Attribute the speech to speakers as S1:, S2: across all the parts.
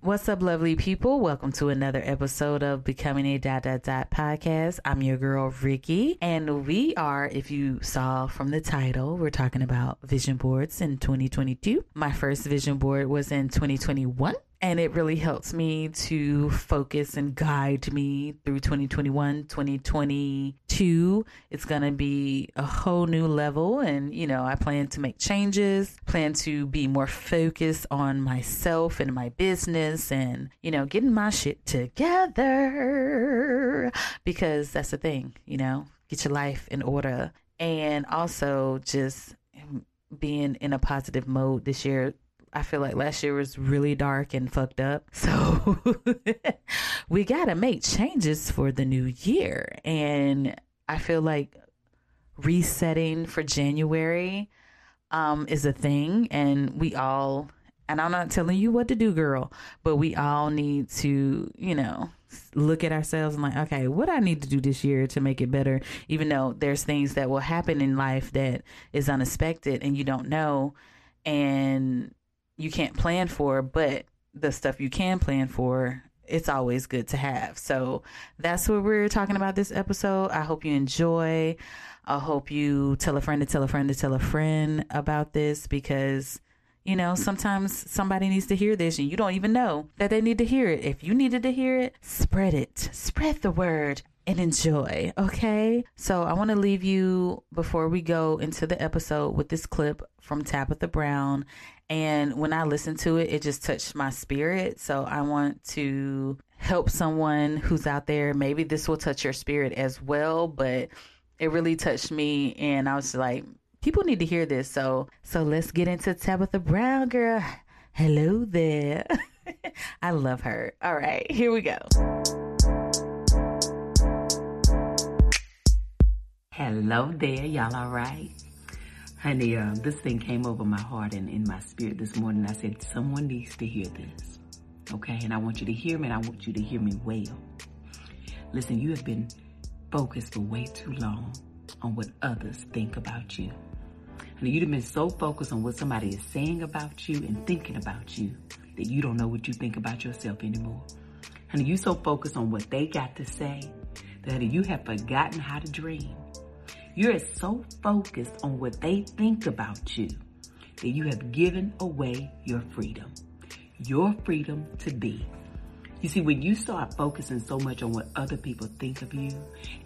S1: What's up, lovely people? Welcome to another episode of Becoming a Dot Dot Dot podcast. I'm your girl, Ricky, and we are, if you saw from the title, we're talking about vision boards in 2022. My first vision board was in 2021 and it really helps me to focus and guide me through 2021 2022 it's going to be a whole new level and you know i plan to make changes plan to be more focused on myself and my business and you know getting my shit together. Because that's the thing you know get your life in order. And also just being in a positive mode this year I feel like last year was really dark and fucked up. So we got to make changes for the new year. And I feel like resetting for January um, is a thing. And we all, and I'm not telling you what to do, girl, but we all need to, you know, look at ourselves and like, okay, what I need to do this year to make it better, even though there's things that will happen in life that is unexpected and you don't know. And you can't plan for, but the stuff you can plan for, it's always good to have. So that's what we're talking about this episode. I hope you enjoy. I hope you tell a friend to tell a friend to tell a friend about this because you know, sometimes somebody needs to hear this and you don't even know that they need to hear it. If you needed to hear it, spread it. Spread the word and enjoy. Okay. So I want to leave you before we go into the episode with this clip from Tabitha Brown and when I listened to it, it just touched my spirit. So I want to help someone who's out there. Maybe this will touch your spirit as well, but it really touched me. And I was like, people need to hear this. So, so let's get into Tabitha Brown, girl. Hello there. I love her. All right, here we go.
S2: Hello there, y'all all right? Honey, uh, this thing came over my heart and in my spirit this morning. I said, someone needs to hear this. Okay, and I want you to hear me and I want you to hear me well. Listen, you have been focused for way too long on what others think about you. And you've been so focused on what somebody is saying about you and thinking about you that you don't know what you think about yourself anymore. And you so focused on what they got to say that you have forgotten how to dream. You're so focused on what they think about you that you have given away your freedom. Your freedom to be. You see, when you start focusing so much on what other people think of you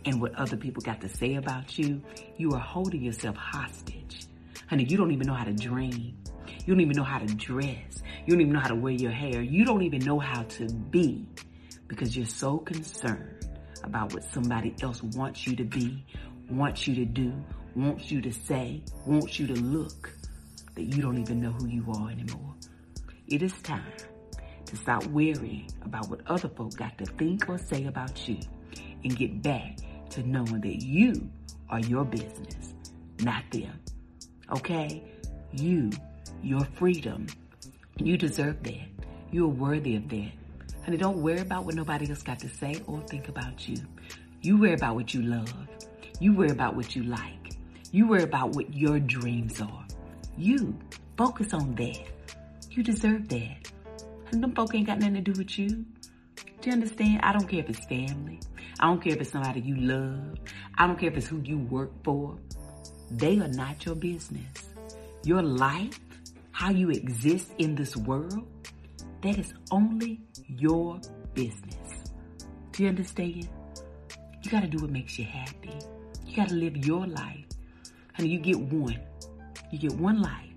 S2: and what other people got to say about you, you are holding yourself hostage. Honey, you don't even know how to dream. You don't even know how to dress. You don't even know how to wear your hair. You don't even know how to be because you're so concerned about what somebody else wants you to be wants you to do, wants you to say, wants you to look, that you don't even know who you are anymore. It is time to stop worrying about what other folk got to think or say about you and get back to knowing that you are your business, not them. Okay? You, your freedom, you deserve that. You're worthy of that. Honey, don't worry about what nobody else got to say or think about you. You worry about what you love. You worry about what you like. You worry about what your dreams are. You focus on that. You deserve that. And them folk ain't got nothing to do with you. Do you understand? I don't care if it's family. I don't care if it's somebody you love. I don't care if it's who you work for. They are not your business. Your life, how you exist in this world, that is only your business. Do you understand? You got to do what makes you happy. You got to live your life. Honey, you get one. You get one life.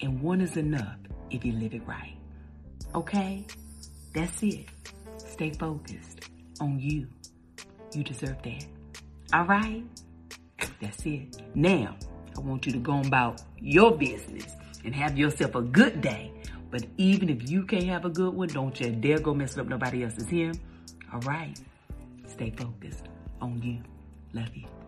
S2: And one is enough if you live it right. Okay? That's it. Stay focused on you. You deserve that. All right? That's it. Now, I want you to go about your business and have yourself a good day. But even if you can't have a good one, don't you dare go mess up nobody else's here. All right? Stay focused on you. Love you.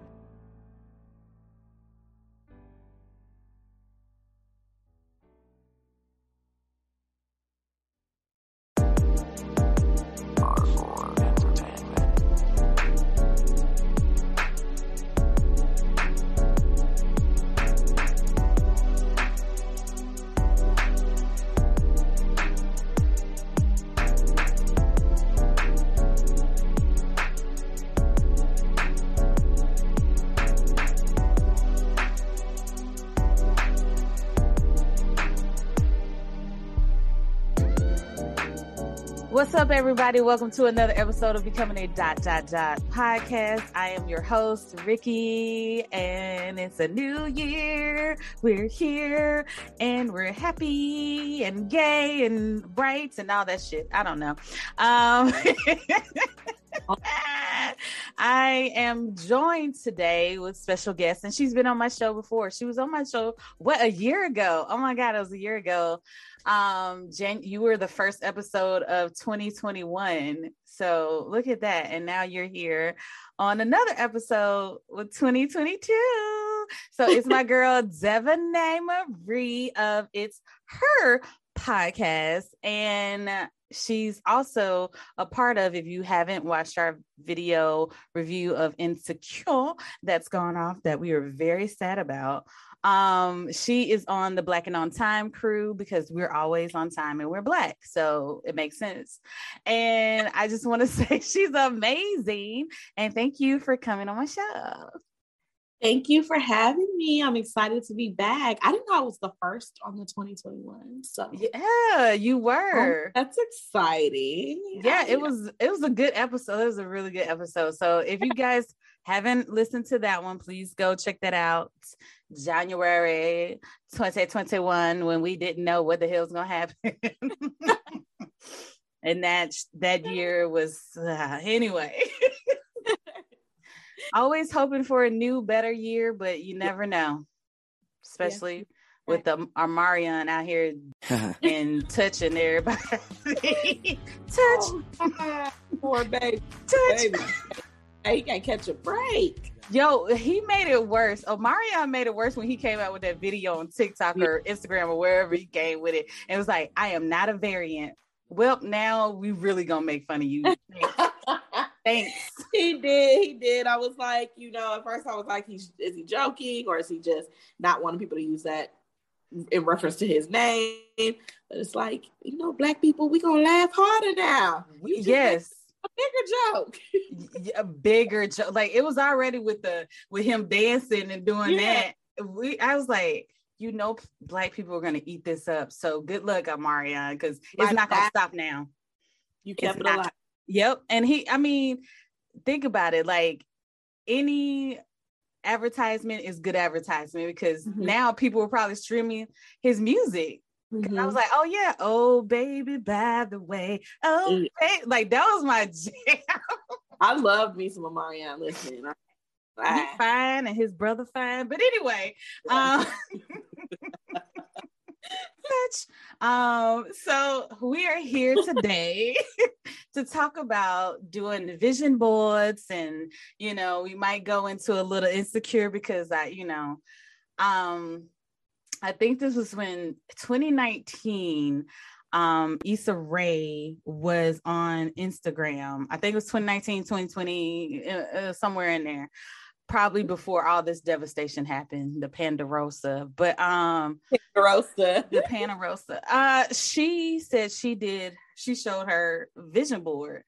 S1: Everybody? Welcome to another episode of Becoming a Dot Dot Dot podcast. I am your host, Ricky, and it's a new year. We're here and we're happy and gay and bright and all that shit. I don't know. Um, I am joined today with special guest, and she's been on my show before. She was on my show what a year ago. Oh my god, it was a year ago. Um, Jen, you were the first episode of 2021. So look at that. And now you're here on another episode with 2022. So it's my girl Devonay Marie of It's Her podcast. And she's also a part of if you haven't watched our video review of insecure that's gone off that we are very sad about um she is on the black and on time crew because we're always on time and we're black so it makes sense. And i just want to say she's amazing and thank you for coming on my show
S3: Thank you for having me. I'm excited to be back. I didn't know I was the first on the 2021. So
S1: yeah, you were.
S3: Oh, that's exciting.
S1: Yeah, it was it was a good episode. It was a really good episode. So if you guys haven't listened to that one, please go check that out. January 2021 when we didn't know what the hell's gonna happen. and that that year was uh, anyway always hoping for a new, better year, but you never know, especially yeah. with the Omarion out here and touching everybody. Touch.
S3: Oh, poor baby. Touch. Baby. Hey, he can't catch a break.
S1: Yo, he made it worse. Omarion made it worse when he came out with that video on TikTok or Instagram or wherever he came with it. And it was like, I am not a variant. Well, now we really gonna make fun of you. Thanks.
S3: He did. He did. I was like, you know, at first I was like, he's is he joking or is he just not wanting people to use that in reference to his name? But it's like, you know, black people, we gonna laugh harder now.
S1: yes.
S3: A bigger
S1: joke. a bigger joke. Like it was already with the with him dancing and doing yeah. that. We I was like, you know, black people are gonna eat this up. So good luck, Omarion, because it's not gonna stop now.
S3: You kept it's it alive.
S1: Yep. And he, I mean, think about it. Like any advertisement is good advertisement because mm-hmm. now people are probably streaming his music. Mm-hmm. I was like, oh yeah, oh baby, by the way, oh yeah. baby. like that was my jam.
S3: I love me some Omarion listening.
S1: He's fine and his brother fine, but anyway, um, Bitch. Um, so we are here today to talk about doing vision boards, and you know, we might go into a little insecure because I, you know, um, I think this was when 2019 um Issa Rae was on Instagram. I think it was 2019, 2020, uh, uh, somewhere in there probably before all this devastation happened, the Pandarosa. But um
S3: Pandarosa.
S1: the Pandarosa. Uh she said she did, she showed her vision board.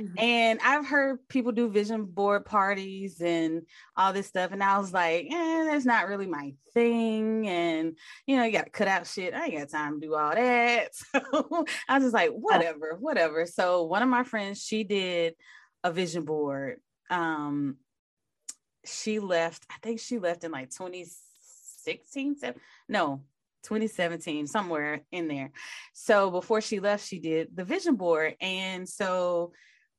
S1: Mm-hmm. And I've heard people do vision board parties and all this stuff. And I was like, eh, that's not really my thing. And, you know, you got to cut out shit. I ain't got time to do all that. So I was just like, whatever, whatever. So one of my friends, she did a vision board. Um, she left, I think she left in like 2016, seven, no, 2017, somewhere in there. So before she left, she did the vision board. And so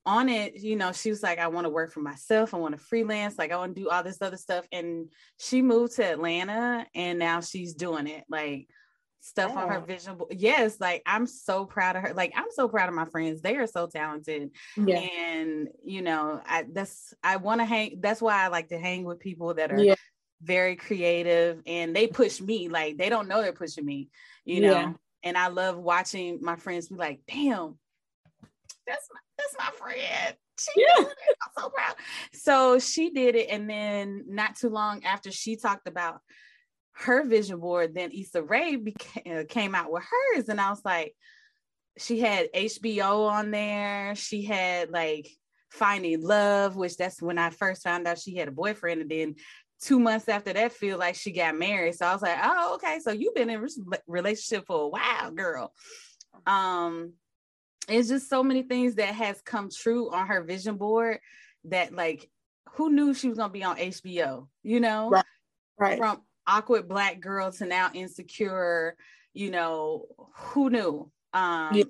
S1: on it, you know, she was like, I want to work for myself. I want to freelance. Like, I want to do all this other stuff. And she moved to Atlanta and now she's doing it. Like, stuff on her vision board. Yes, like I'm so proud of her. Like I'm so proud of my friends. They are so talented. Yeah. And you know, I that's I want to hang that's why I like to hang with people that are yeah. very creative and they push me. Like they don't know they're pushing me, you know. Yeah. And I love watching my friends be like, damn, that's my that's my friend. She yeah. I'm so proud. So she did it. And then not too long after she talked about her vision board, then Issa Rae became, uh, came out with hers. And I was like, she had HBO on there. She had like Finding Love, which that's when I first found out she had a boyfriend. And then two months after that, feel like she got married. So I was like, oh, okay. So you've been in a relationship for a while, girl. Um, it's just so many things that has come true on her vision board that like who knew she was gonna be on HBO, you know?
S3: Right. Right.
S1: From awkward black girl to now insecure, you know, who knew? Um
S3: Yeah.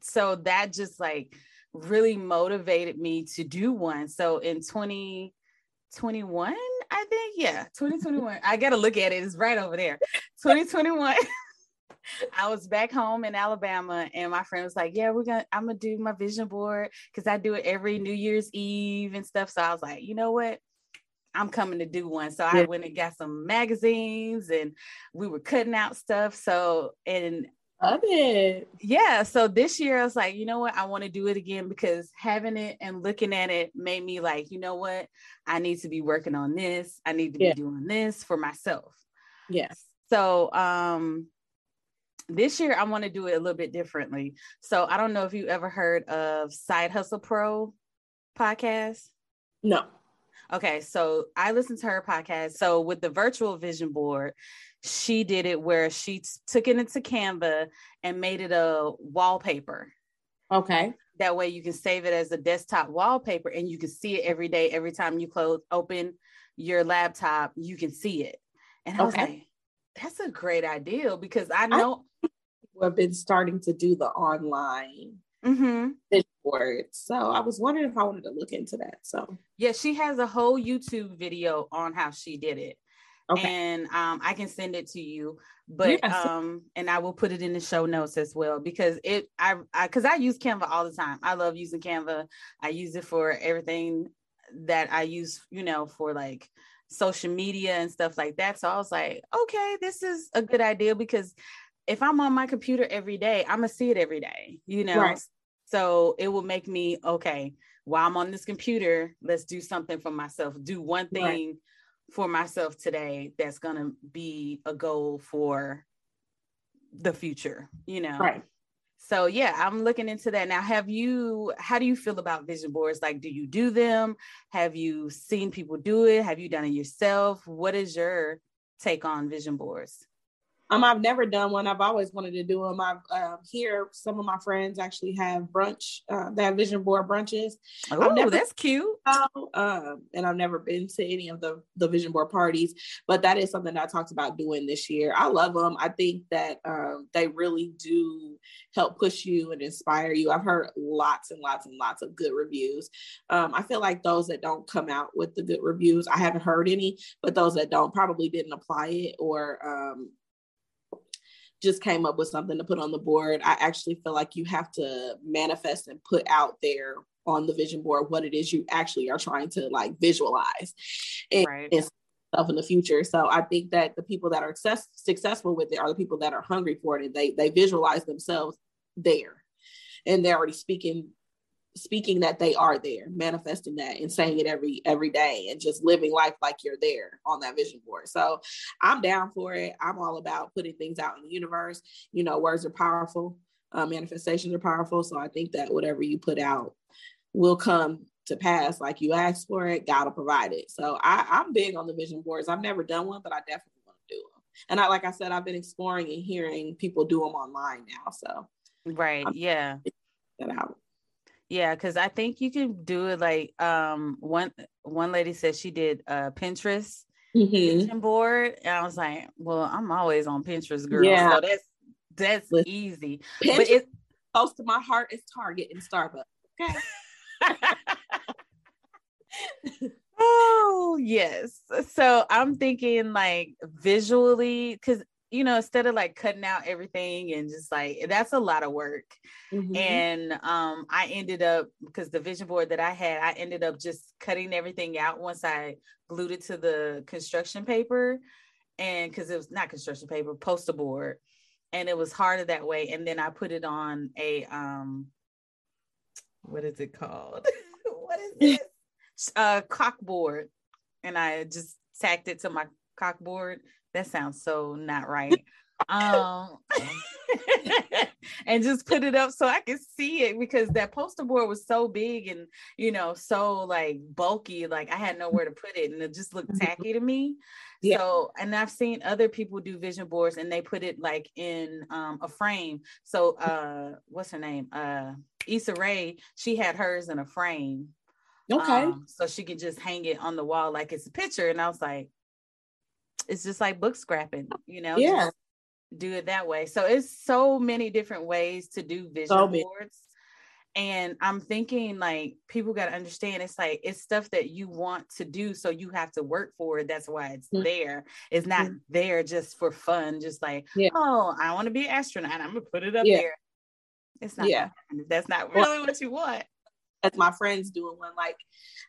S1: so that just like really motivated me to do one. So in 2021, I think, yeah, 2021. I gotta look at it, it's right over there. 2021. I was back home in Alabama, and my friend was like, "Yeah, we're gonna. I'm gonna do my vision board because I do it every New Year's Eve and stuff." So I was like, "You know what? I'm coming to do one." So I went and got some magazines, and we were cutting out stuff. So and
S3: Love it.
S1: yeah, so this year I was like, you know what? I want to do it again because having it and looking at it made me like, you know what? I need to be working on this. I need to
S3: Yeah.
S1: be doing this for myself.
S3: Yes.
S1: So um this year I want to do it a little bit differently. So I don't know if you ever heard of Side Hustle Pro podcast.
S3: No.
S1: Okay, so I listened to her podcast. So with the virtual vision board, she did it where she t- took it into Canva and made it a wallpaper.
S3: Okay.
S1: That way you can save it as a desktop wallpaper and you can see it every day. Every time you close open your laptop, you can see it. And I was like, that's a great idea because I know
S3: People have been starting to do the online
S1: Mhm.
S3: Boards. So I was wondering if I wanted to look into that. So
S1: yeah, she has a whole YouTube video on how she did it.
S3: okay.
S1: and um, I can send it to you. But
S3: Yes.
S1: um, and I will put it in the show notes as well because it I I because I use Canva all the time. I love using Canva. I use it for everything that I use, you know, for like social media and stuff like that. So I was like, okay, this is a good idea because if I'm on my computer every day, I'm gonna see it every day, you know.
S3: Right.
S1: So it will make me okay. While I'm on this computer, let's do something for myself. Do one thing
S3: Right.
S1: for myself today that's going to be a goal for the future, you know?
S3: right.
S1: So, yeah, I'm looking into that. Now, have you, how do you feel about vision boards? Like, do you do them? Have you seen people do it? Have you done it yourself? What is your take on vision boards?
S3: Um, I've never done one. I've always wanted to do them. I've um, here some of my friends actually have brunch. Uh, they have vision board brunches.
S1: Oh,
S3: never-
S1: that's cute.
S3: Um, and I've never been to any of the the vision board parties, but that is something that I talked about doing this year. I love them. I think that um, they really do help push you and inspire you. I've heard lots and lots and lots of good reviews. Um, I feel like those that don't come out with the good reviews, I haven't heard any, but those that don't probably didn't apply it or um, just came up with something to put on the board. I actually feel like you have to manifest and put out there on the vision board what it is you actually are trying to like visualize and,
S1: Right.
S3: and stuff in the future. So I think that the people that are success, successful with it are the people that are hungry for it and they they visualize themselves there. And they're already speaking speaking that they are there, manifesting that and saying it every every day and just living life like you're there on that vision board. So I'm down for it. I'm all about putting things out in the universe. You know, words are powerful, uh, manifestations are powerful. So I think that whatever you put out will come to pass like you asked for it. God will provide it. So I, I'm big on the vision boards. I've never done one, but I definitely want to do them. And I, like I said, I've been exploring and hearing people do them online now. So
S1: Right.
S3: I'm-
S1: Yeah.
S3: that out.
S1: Yeah, because I think you can do it like um one one lady said she did uh Pinterest
S3: Mhm.
S1: board. And I was like, well, I'm always on Pinterest, girl.
S3: Yeah.
S1: So that's that's
S3: Listen.
S1: easy.
S3: Pinterest
S1: But it
S3: close to my heart is Target and Starbucks. Okay.
S1: oh yes. So I'm thinking like visually, because you know, instead of like cutting out everything and just like that's a lot of work.
S3: Mhm.
S1: and um i ended up because the vision board that i had i ended up just cutting everything out once i glued it to the construction paper and because it was not construction paper poster board and it was harder that way. And then i put it on a um what is it called? What is this? Uh cock board and i just tacked it to my cock board that sounds so not right um and just put it up so I could see it because that poster board was so big and you know so like bulky like I had nowhere to put it and it just looked
S3: Mm-hmm.
S1: tacky to me
S3: Yeah.
S1: so and I've seen other people do vision boards and they put it like in um a frame so uh what's her name uh Issa Rae she had hers in a frame
S3: Okay.
S1: um, so she could just hang it on the wall like it's a picture. And I was like, it's just like book scrapping, you know?
S3: Yeah.
S1: do it that way. So it's so many different ways to do vision
S3: So
S1: boards. And I'm thinking like people got to understand it's like it's stuff that you want to do. So you have to work for it. That's why it's
S3: Mhm.
S1: there. It's not
S3: Mhm.
S1: there just for fun, just like,
S3: Yeah.
S1: oh, I want to be an astronaut. I'm gonna put it up
S3: Yeah.
S1: there. It's not
S3: Yeah.
S1: that's not really what you want.
S3: As my friends doing one like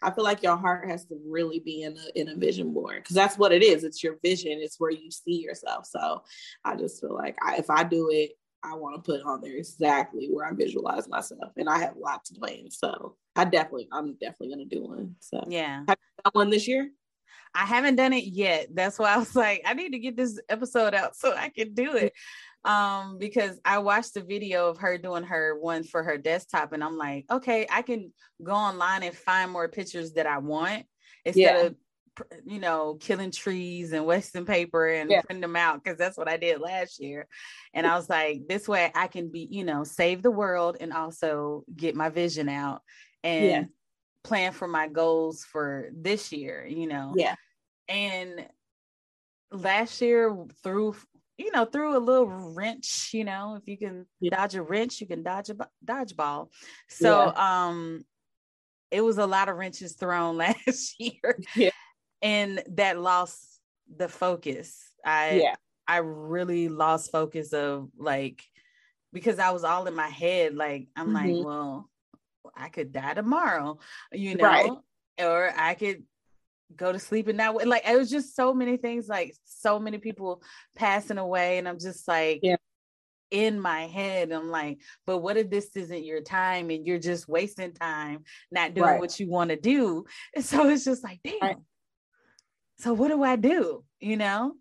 S3: i feel like your heart has to really be in a in a vision board because that's what it is it's your vision it's where you see yourself so i just feel like I, if i do it i want to put on there exactly where i visualize myself and i have lots of plans so i definitely i'm definitely gonna do one so
S1: Yeah.
S3: got one this year
S1: I haven't done it yet. That's why I was like, I need to get this episode out so I can do it. Um, because I watched the video of her doing her one for her desktop, and I'm like, okay, I can go online and find more pictures that I want instead
S3: Yeah.
S1: of you know killing trees and wasting paper and
S3: Yeah.
S1: printing them out because that's what I did last year. And I was like, this way I can be, you know, save the world and also get my vision out and
S3: Yeah.
S1: plan for my goals for this year, you know
S3: yeah
S1: and last year through you know through a little wrench you know if you can
S3: Yeah.
S1: dodge a wrench you can dodge a dodgeball so um it was a lot of wrenches thrown last year
S3: Yeah.
S1: and that lost the focus i
S3: yeah
S1: i really lost focus of like because i was all in my head like i'm like
S3: Mhm.
S1: well i could die tomorrow you know
S3: Right.
S1: or i could go to sleep and not like it was just so many things like so many people passing away and i'm just like
S3: Yeah.
S1: in my head i'm like but what if this isn't your time and you're just wasting time not doing
S3: Right.
S1: what you want to do and so it's just like damn
S3: Right.
S1: so what do i do you know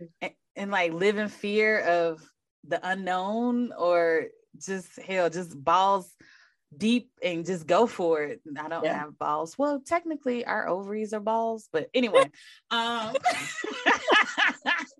S1: mm-hmm. and, and like live in fear of the unknown or just hell just balls deep and just go for it i don't
S3: Yeah.
S1: have balls well technically our ovaries are balls but anyway um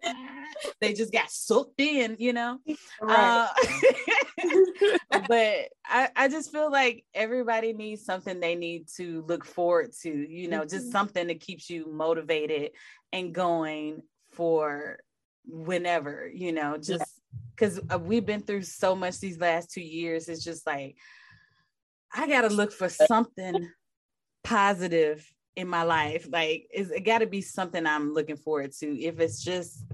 S1: they just got soaked in you know
S3: right
S1: uh, but I, I just feel like everybody needs something they need to look forward to, you know, just
S3: Mhm.
S1: something that keeps you motivated and going for whenever, you know, just because we've been through so much these last two years. It's just like, I got to look for something positive in my life. Like, it's, it got to be something I'm looking forward to. If it's just,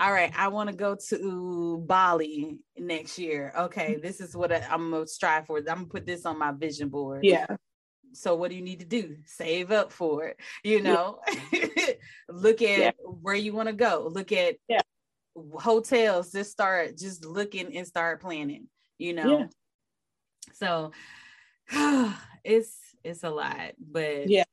S1: all right, I want to go to Bali next year. Okay, mm-hmm. this is what I, I'm gonna strive for. I'm gonna put this on my vision board.
S3: yeah
S1: So what do you need to do? Save up for it. You know, look at
S3: Yeah.
S1: where you want to go. Look at
S3: Yeah.
S1: hotels. Just start just looking and start planning. You know.
S3: Yeah.
S1: So it's it's a lot, but
S3: Yeah.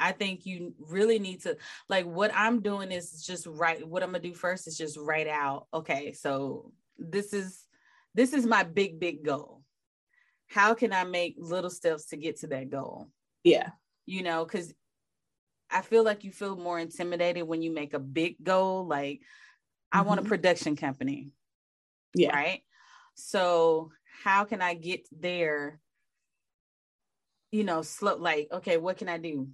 S1: I think you really need to like what I'm doing is just write what I'm gonna do first is just write out, okay, so this is this is my big, big goal. How can I make little steps to get to that goal?
S3: yeah
S1: You know, because I feel like you feel more intimidated when you make a big goal. Like, I want a
S3: Mhm.
S1: production company,
S3: yeah
S1: right? So how can I get there? You know, slow like, okay, what can I do?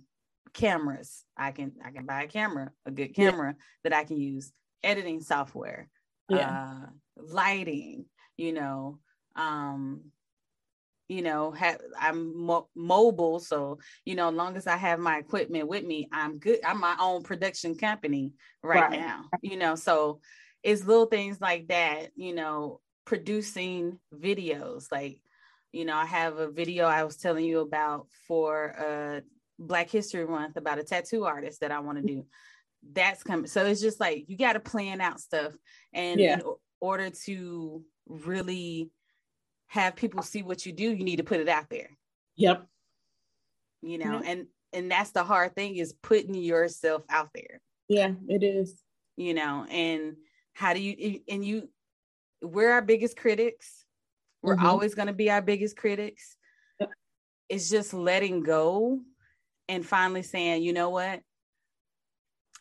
S1: Cameras. I can I can buy a camera, a good
S3: Yeah.
S1: camera that I can use, editing software,
S3: yeah
S1: uh lighting, you know, um you know, have I'm mo- mobile, so you know, as long as I have my equipment with me, I'm good. I'm my own production company right,
S3: Right.
S1: now, you know. So it's little things like that, you know, producing videos. Like, you know, I have a video I was telling you about for uh Black History Month about a tattoo artist that I want to do. That's coming. So it's just like you got to plan out stuff, and
S3: Yeah.
S1: in order to really have people see what you do, you need to put it out there.
S3: yep
S1: You know, and and that's the hard thing is putting yourself out there.
S3: yeah it is
S1: You know, and how do you and you we're our biggest critics we're mm-hmm. always going to be our biggest critics. It's just letting go and finally saying you know what?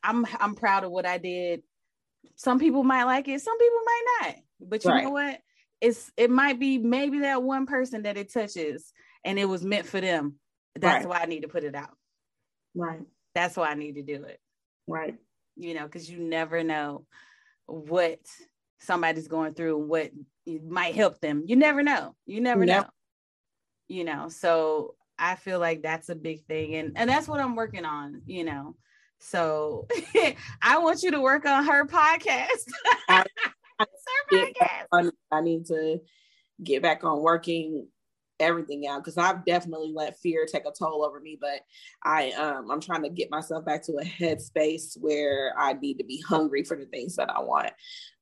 S1: I'm i'm proud of what i did. Some people might like it some people might not. But you right. know what? It's it might be maybe that one person that it touches and it was meant for them. That's right. why i need to put it out.
S3: Right.
S1: That's why i need to do it.
S3: Right.
S1: You know because you never know what somebody's going through what might help them. You never know. You never know. You know so i feel like that's a big thing and and that's what i'm working on you know. So i want you to work on her podcast. I,
S3: her podcast. I need to get back on working everything out because I've definitely let fear take a toll over me. But I um I'm trying to get myself back to a headspace where I need to be hungry for the things that I want.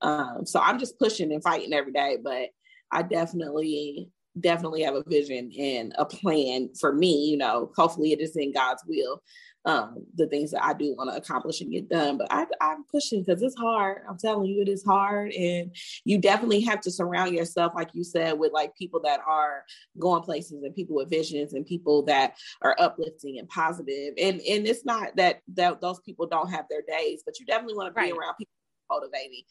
S3: Um so I'm just pushing and fighting every day, but I definitely definitely have a vision and a plan for me, you know, hopefully it is in God's will um, the things that I do want to accomplish and get done. But I, I'm pushing because it's hard. I'm telling you, it is hard. And you definitely have to surround yourself, like you said, with like people that are going places and people with visions and people that are uplifting and positive. And and it's not that that those people don't have their days, but you definitely want to be right. around people motivating.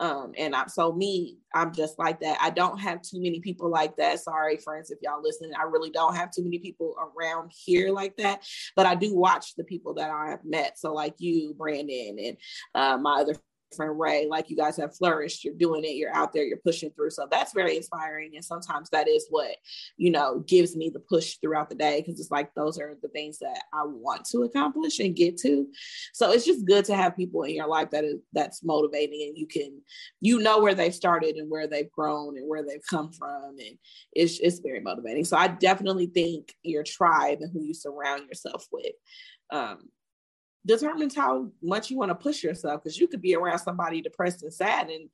S3: Um, and I'm so me, I'm just like that. I don't have too many people like that. Sorry, friends, if y'all listening, I really don't have too many people around here like that. But I do watch the people that I have met. So like you, Brandon, and uh, my other friend Ray, like you guys have flourished, you're doing it, you're out there, you're pushing through. So that's very inspiring. And sometimes that is what, you know, gives me the push throughout the day because it's like those are the things that I want to accomplish and get to. So it's just good to have people in your life that is that's motivating and you can, you know where they've started and where they've grown and where they've come from. And it's it's very motivating. So I definitely think your tribe and who you surround yourself with um, determines how much you want to push yourself because you could be around somebody depressed and sad and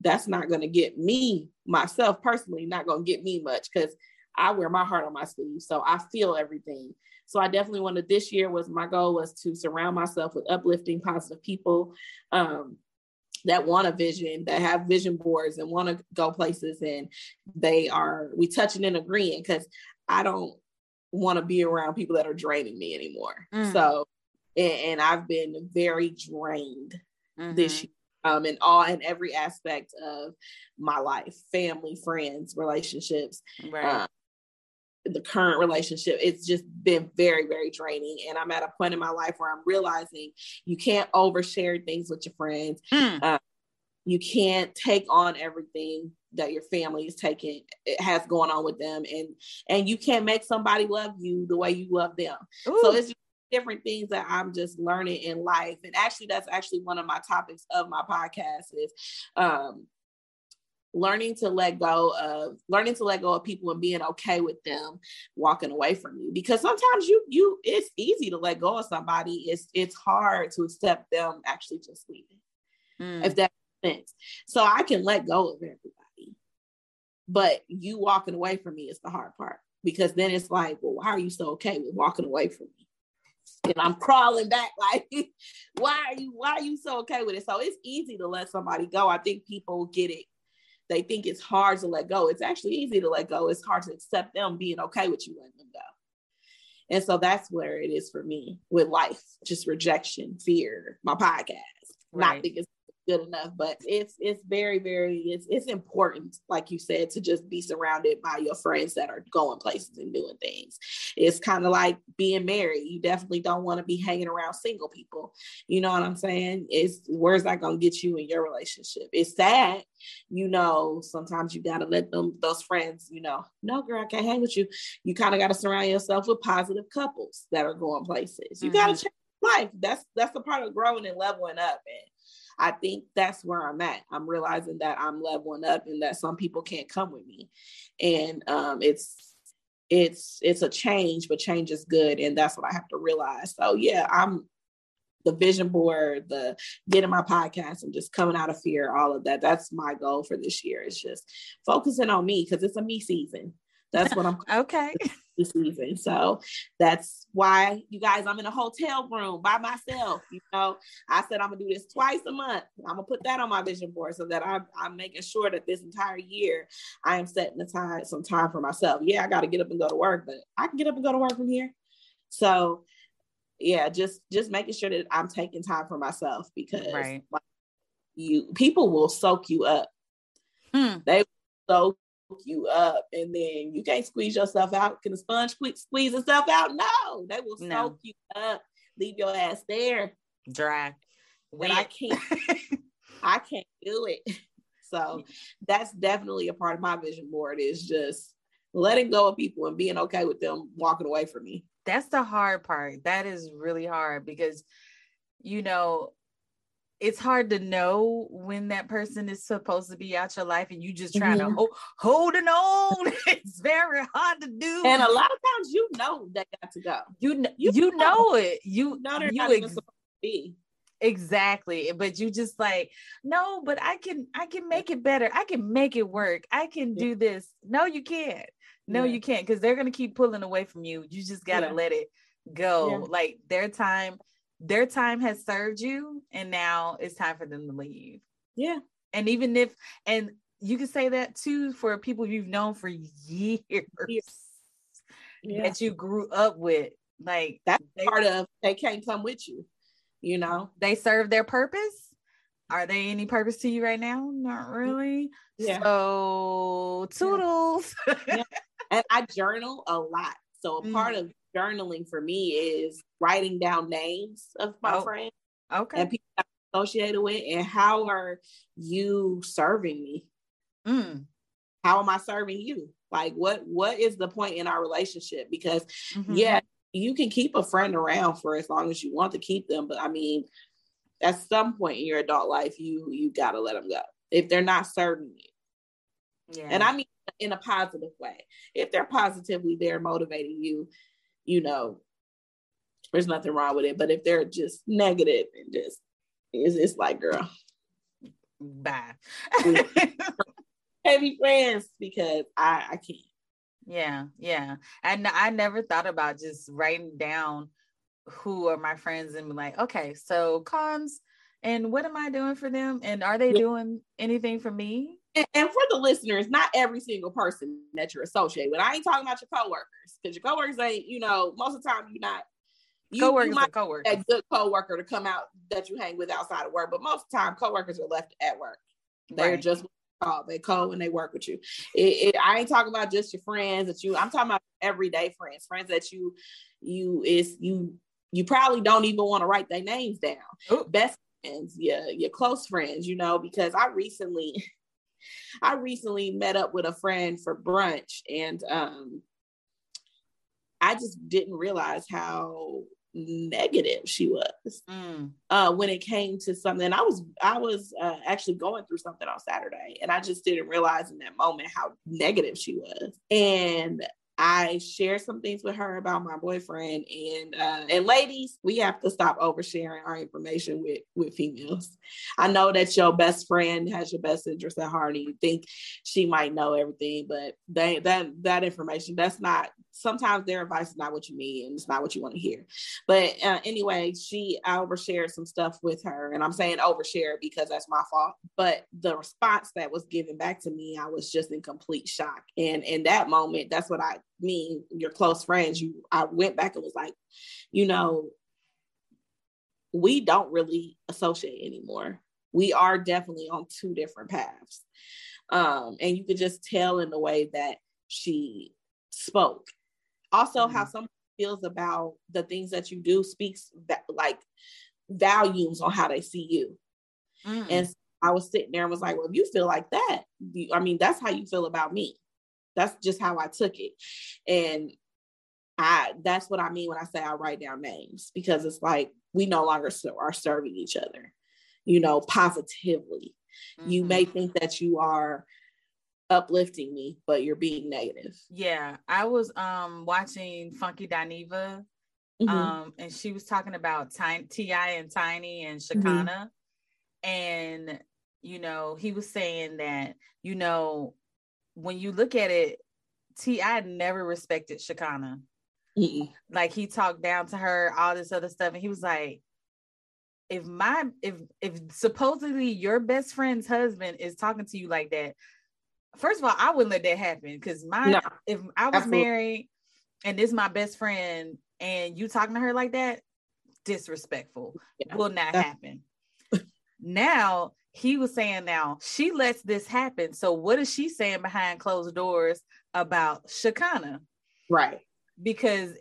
S3: that's not going to get me myself personally not going to get me much because i wear my heart on my sleeve so i feel everything so i definitely wanted this year was my goal was to surround myself with uplifting positive people um, that want a vision that have vision boards and want to go places and they are we touching and agreeing because i don't want to be around people that are draining me anymore mm. so and, and I've been very drained mm-hmm. this year um, in all and every aspect of my life family friends relationships right. Um, the current relationship it's just been very very draining and i'm at a point in my life where i'm realizing you can't overshare things with your friends mm. uh, you can't take on everything that your family is taking it has going on with them and and you can't make somebody love you the way you love them Ooh. so it's different things that I'm just learning in life. And actually, that's actually one of my topics of my podcast is um, learning to let go of learning to let go of people and being okay with them walking away from you because sometimes you you it's easy to let go of somebody it's it's hard to accept them actually just leaving mm. if that makes sense so i can let go of everybody but you walking away from me is the hard part because then it's like well why are you so okay with walking away from me and I'm crawling back like, why are you why are you so okay with it? So it's easy to let somebody go. I think people get it. They think it's hard to let go. It's actually easy to let go. It's hard to accept them being okay with you letting them go. And so that's where it is for me with life, just rejection, fear, my podcast, right. not thinking good enough but it's it's very very it's it's important like you said to just be surrounded by your friends that are going places and doing things. It's kind of like being married. You definitely don't want to be hanging around single people. You know what i'm saying? It's where's that going to get you in your relationship? It's sad you know sometimes you got to let them those friends you know no girl i can't hang with you. You kind of got to surround yourself with positive couples that are going places. You mm-hmm. got to change life. That's that's the part of growing and leveling up and I think that's where I'm at. I'm realizing that I'm leveling up and that some people can't come with me. And um, it's it's it's a change, but change is good. And that's what I have to realize. So yeah, I'm the vision board, the getting my podcast and just coming out of fear, all of that. That's my goal for this year. It's just focusing on me because it's a me season. That's what I'm
S1: okay.
S3: This season. So that's why you guys, I'm in a hotel room by myself. You know, I said I'm gonna do this twice a month. I'm gonna put that on my vision board so that I'm, I'm making sure that this entire year I am setting aside some time for myself. Yeah, I got to get up and go to work, but I can get up and go to work from here. So yeah, just just making sure that I'm taking time for myself because right. you people will soak you up. Hmm. They soak you up and then you can't squeeze yourself out. Can the sponge squeeze itself out? No, they will no. soak you up, leave your ass there.
S1: Dry.
S3: And I can't I can't do it. So that's definitely a part of my vision board is just letting go of people and being okay with them walking away from me.
S1: That's the hard part. That is really hard because you know it's hard to know when that person is supposed to be out your life and you just trying mm-hmm. to hold, holding on. it's very hard to do.
S3: And a lot of times you know they got to go.
S1: You you, you know. know. it. You know they're you not ex- supposed to be. Exactly. But you just like, no, but I can I can make it better. I can make it work. I can do this. No, you can't. No, yeah. you can't because they're gonna keep pulling away from you. You just gotta yeah. let it go. Yeah. Like their time their time has served you and now it's time for them to leave.
S3: Yeah.
S1: And even if and you can say that too for people you've known for years yeah. that you grew up with. Like
S3: that's they, part of they can't come with you, you know.
S1: They serve their purpose. Are they any purpose to you right now? Not really.
S3: Yeah.
S1: So toodles.
S3: Yeah. And I journal a lot. So a part mm. of journaling for me is writing down names of my oh, friends
S1: okay
S3: and people I'm associated with and how are you serving me mm. how am i serving you like what what is the point in our relationship because mm-hmm. yeah you can keep a friend around for as long as you want to keep them but i mean at some point in your adult life you you got to let them go if they're not serving you yeah. and i mean in a positive way if they're positively there motivating you you know, there's nothing wrong with it. But if they're just negative and just, it's, it's like, girl,
S1: bye.
S3: heavy friends because I, I can't.
S1: Yeah, yeah. And I never thought about just writing down who are my friends and be like, okay, so cons and what am I doing for them? And are they yeah. doing anything for me?
S3: And, and, for the listeners, not every single person that you're associated with. I ain't talking about your coworkers because your coworkers ain't, you know, most of the time you're not.
S1: You, coworkers you might coworkers.
S3: A good coworker to come out that you hang with outside of work, but most of the time coworkers are left at work. They're right. just call. They call and they work with you. It, it, I ain't talking about just your friends that you. I'm talking about everyday friends, friends that you, you is you. You probably don't even want to write their names down. Ooh. Best friends, your your close friends, you know, because I recently I recently met up with a friend for brunch and um, I just didn't realize how negative she was mm. uh, when it came to something. I was I was uh, actually going through something on Saturday, and I just didn't realize in that moment how negative she was. And I share some things with her about my boyfriend and uh, and ladies, we have to stop oversharing our information with with females. I know that your best friend has your best interest at heart, and you think she might know everything, but they, that that information that's not. Sometimes their advice is not what you need, and it's not what you want to hear. But uh, anyway, she I overshared some stuff with her, and I'm saying overshare because that's my fault. But the response that was given back to me, I was just in complete shock. And in that moment, that's what I me, your close friends, you I went back and was like, you know, we don't really associate anymore. We are definitely on two different paths. Um, and you could just tell in the way that she spoke. Also, mm-hmm. how someone feels about the things that you do speaks that like values on how they see you. Mm. And I was sitting there and was like, well, if you feel like that, I mean, that's how you feel about me. That's just how I took it. And I that's what I mean when I say I write down names because it's like we no longer are serving each other, you know, positively. Mm-hmm. You may think that you are uplifting me, but you're being negative.
S1: Yeah. I was um watching Funky Dineva. Mm-hmm. Um, and she was talking about T.I. and Tiny and Shekinah. Mm-hmm. And you know, he was saying that, you know, when you look at it, T.I. never respected Shekinah. Mm-mm. Like he talked down to her, all this other stuff, and he was like, "If my if if supposedly your best friend's husband is talking to you like that, first of all, I wouldn't let that happen because my no, if I was absolutely. married and this is my best friend and you talking to her like that, disrespectful, yeah. will not happen." now he was saying now she lets this happen. So what is she saying behind closed doors about Shekinah?
S3: Right
S1: because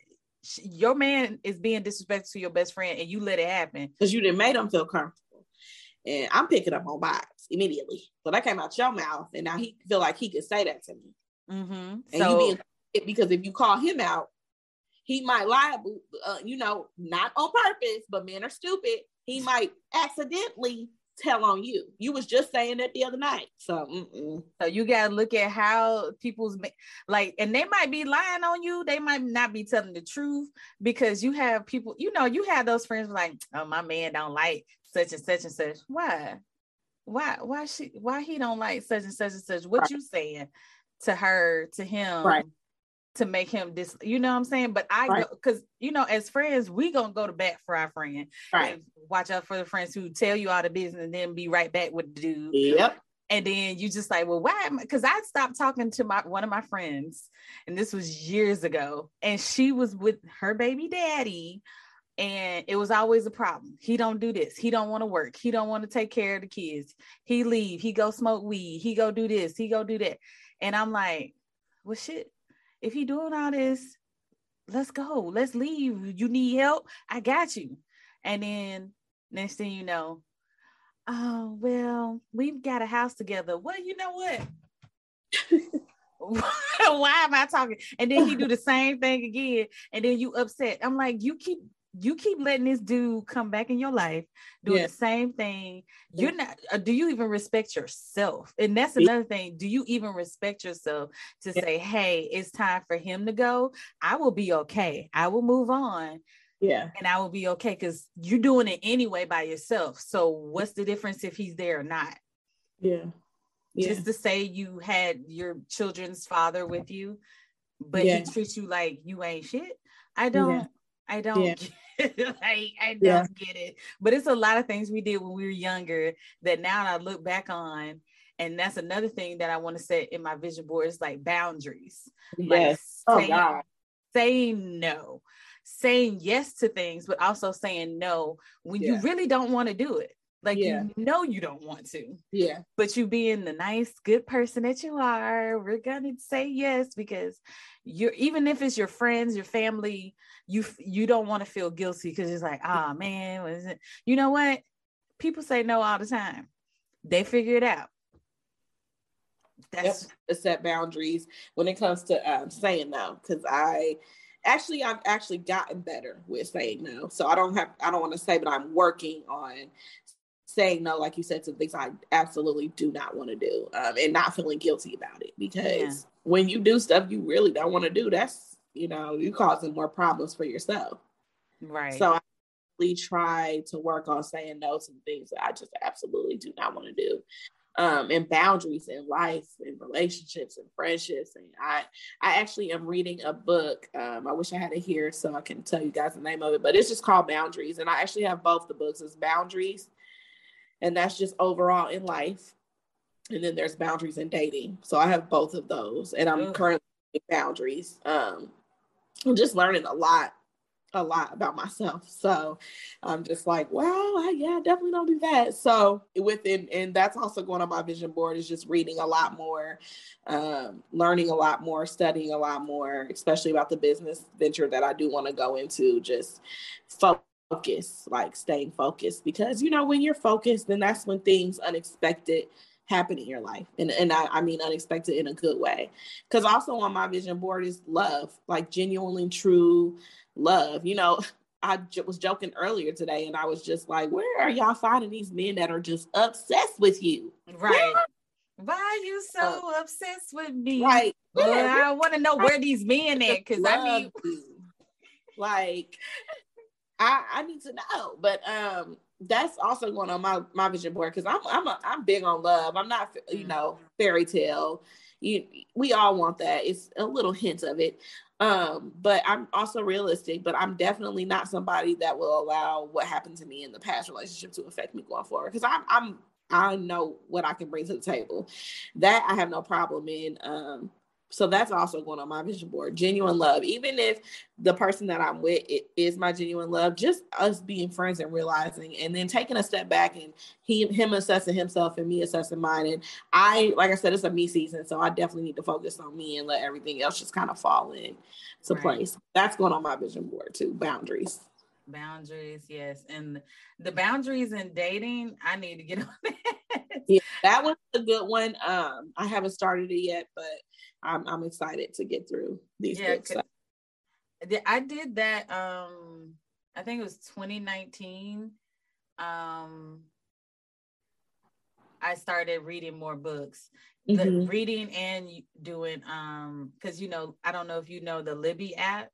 S1: your man is being disrespectful to your best friend and you let it happen
S3: because you didn't make him feel comfortable. And I'm picking up on vibes immediately. So that came out your mouth, and now he feel like he could say that to me. Mm-hmm. And so, you being because if you call him out, he might lie. Uh, you know, not on purpose, but men are stupid. He might accidentally tell on you. You was just saying that the other night. So, mm-mm.
S1: so you got to look at how people's like, and they might be lying on you. They might not be telling the truth because you have people. You know, you have those friends like, oh, my man don't like such and such and such. Why? Why? Why she? Why he don't like such and such and such? What right. you saying to her? To him?
S3: Right
S1: to make him dis you know what I'm saying? But I right. because you know, as friends, we gonna go to bat for our friend.
S3: Right.
S1: watch out for the friends who tell you all the business and then be right back with the dude.
S3: Yep.
S1: And then you just like, well, why? Because I stopped talking to my one of my friends, and this was years ago, and she was with her baby daddy, and it was always a problem. He don't do this. He don't want to work. He don't want to take care of the kids. He leave. He go smoke weed. He go do this. He go do that. And I'm like, well, shit if he doing all this, let's go. Let's leave. You need help? I got you. And then next thing you know, oh well, we've got a house together. Well, you know what? Why am I talking? And then he do the same thing again, and then you upset. I'm like, you keep you keep letting this dude come back in your life doing yeah. the same thing. You're not uh, do you even respect yourself? And that's another thing. Do you even respect yourself to yeah. say hey it's time for him to go. I will be okay. I will move on
S3: yeah.
S1: and i will be okay because you're doing it anyway by yourself. So what's the difference if he's there or not?
S3: Yeah,
S1: yeah. just to say you had your children's father with you but he treats you like you ain't shit i don't I don't yeah. I, I don't yeah. get it. But it's a lot of things we did when we were younger that now I look back on. And that's another thing that I want to set in my vision board is like boundaries.
S3: Yes.
S1: Like saying, oh God. Saying no. Saying yes to things, but also saying no when yeah. you really don't want to do it. Like yeah. you know you don't want to.
S3: Yeah.
S1: But you being the nice, good person that you are, we're gonna say yes because you're even if it's your friends, your family, you you don't want to feel guilty because it's like, ah oh, man, what is it? You know what? People say no all the time. They figure it out.
S3: That's yep. set boundaries when it comes to um, saying no. Because I actually I've actually gotten better with saying no. So I don't have I don't want to say, but I'm working on saying no, like you said, to things I absolutely do not want to do, um, and not feeling guilty about it. Because yeah. when you do stuff you really don't want to do, that's you know you causing more problems for yourself.
S1: Right.
S3: So I really try to work on saying no to things that I just absolutely do not want to do. Um, and boundaries in life and relationships and friendships. And I, I actually am reading a book. Um, I wish I had it here so I can tell you guys the name of it, but it's just called Boundaries. And I actually have both the books. It's Boundaries and that's just overall in life. And then there's boundaries in dating. So I have both of those, and I'm currently boundaries. Um, I'm just learning a lot, a lot about myself. So I'm just like, well, I, yeah, definitely don't do that. So within, and that's also going on my vision board is just reading a lot more, um, learning a lot more, studying a lot more, especially about the business venture that I do want to go into. Just focus focus, like staying focused, because you know when you're focused, then that's when things unexpected happen in your life, and and I, I mean unexpected in a good way. Because also on my vision board is love, like genuinely true love. You know, I j- was joking earlier today, and I was just like, where are y'all finding these men that are just obsessed with you?
S1: Right. Why are you so uh, obsessed with me?
S3: Right.
S1: Well, I want to know where these men at because I mean,
S3: like I, I need to know. But um that's also going on my my vision board because I'm I'm a, I'm big on love. I'm not you know fairy tale. you we all want that. It's a little hint of it. Um, but I'm also realistic, but I'm definitely not somebody that will allow what happened to me in the past relationship to affect me going forward. Because I'm I'm I know what I can bring to the table. That I have no problem in. Um, so that's also going on my vision board. Genuine love, even if the person that I'm with it is my genuine love, just us being friends and realizing, and then taking a step back and he him assessing himself and me assessing mine. And I, like I said, it's a me season, so I definitely need to focus on me and let everything else just kind of fall in to right. place. That's going on my vision board too. Boundaries.
S1: Boundaries, yes, and the boundaries in dating, I need to get on
S3: that. Yeah, that was a good one. Um, I haven't started it yet, but I'm I'm excited to get through these yeah, books.
S1: I did that. Um, I think it was 2019. Um, I started reading more books. Mm-hmm. The reading and doing um because you know I don't know if you know the Libby app.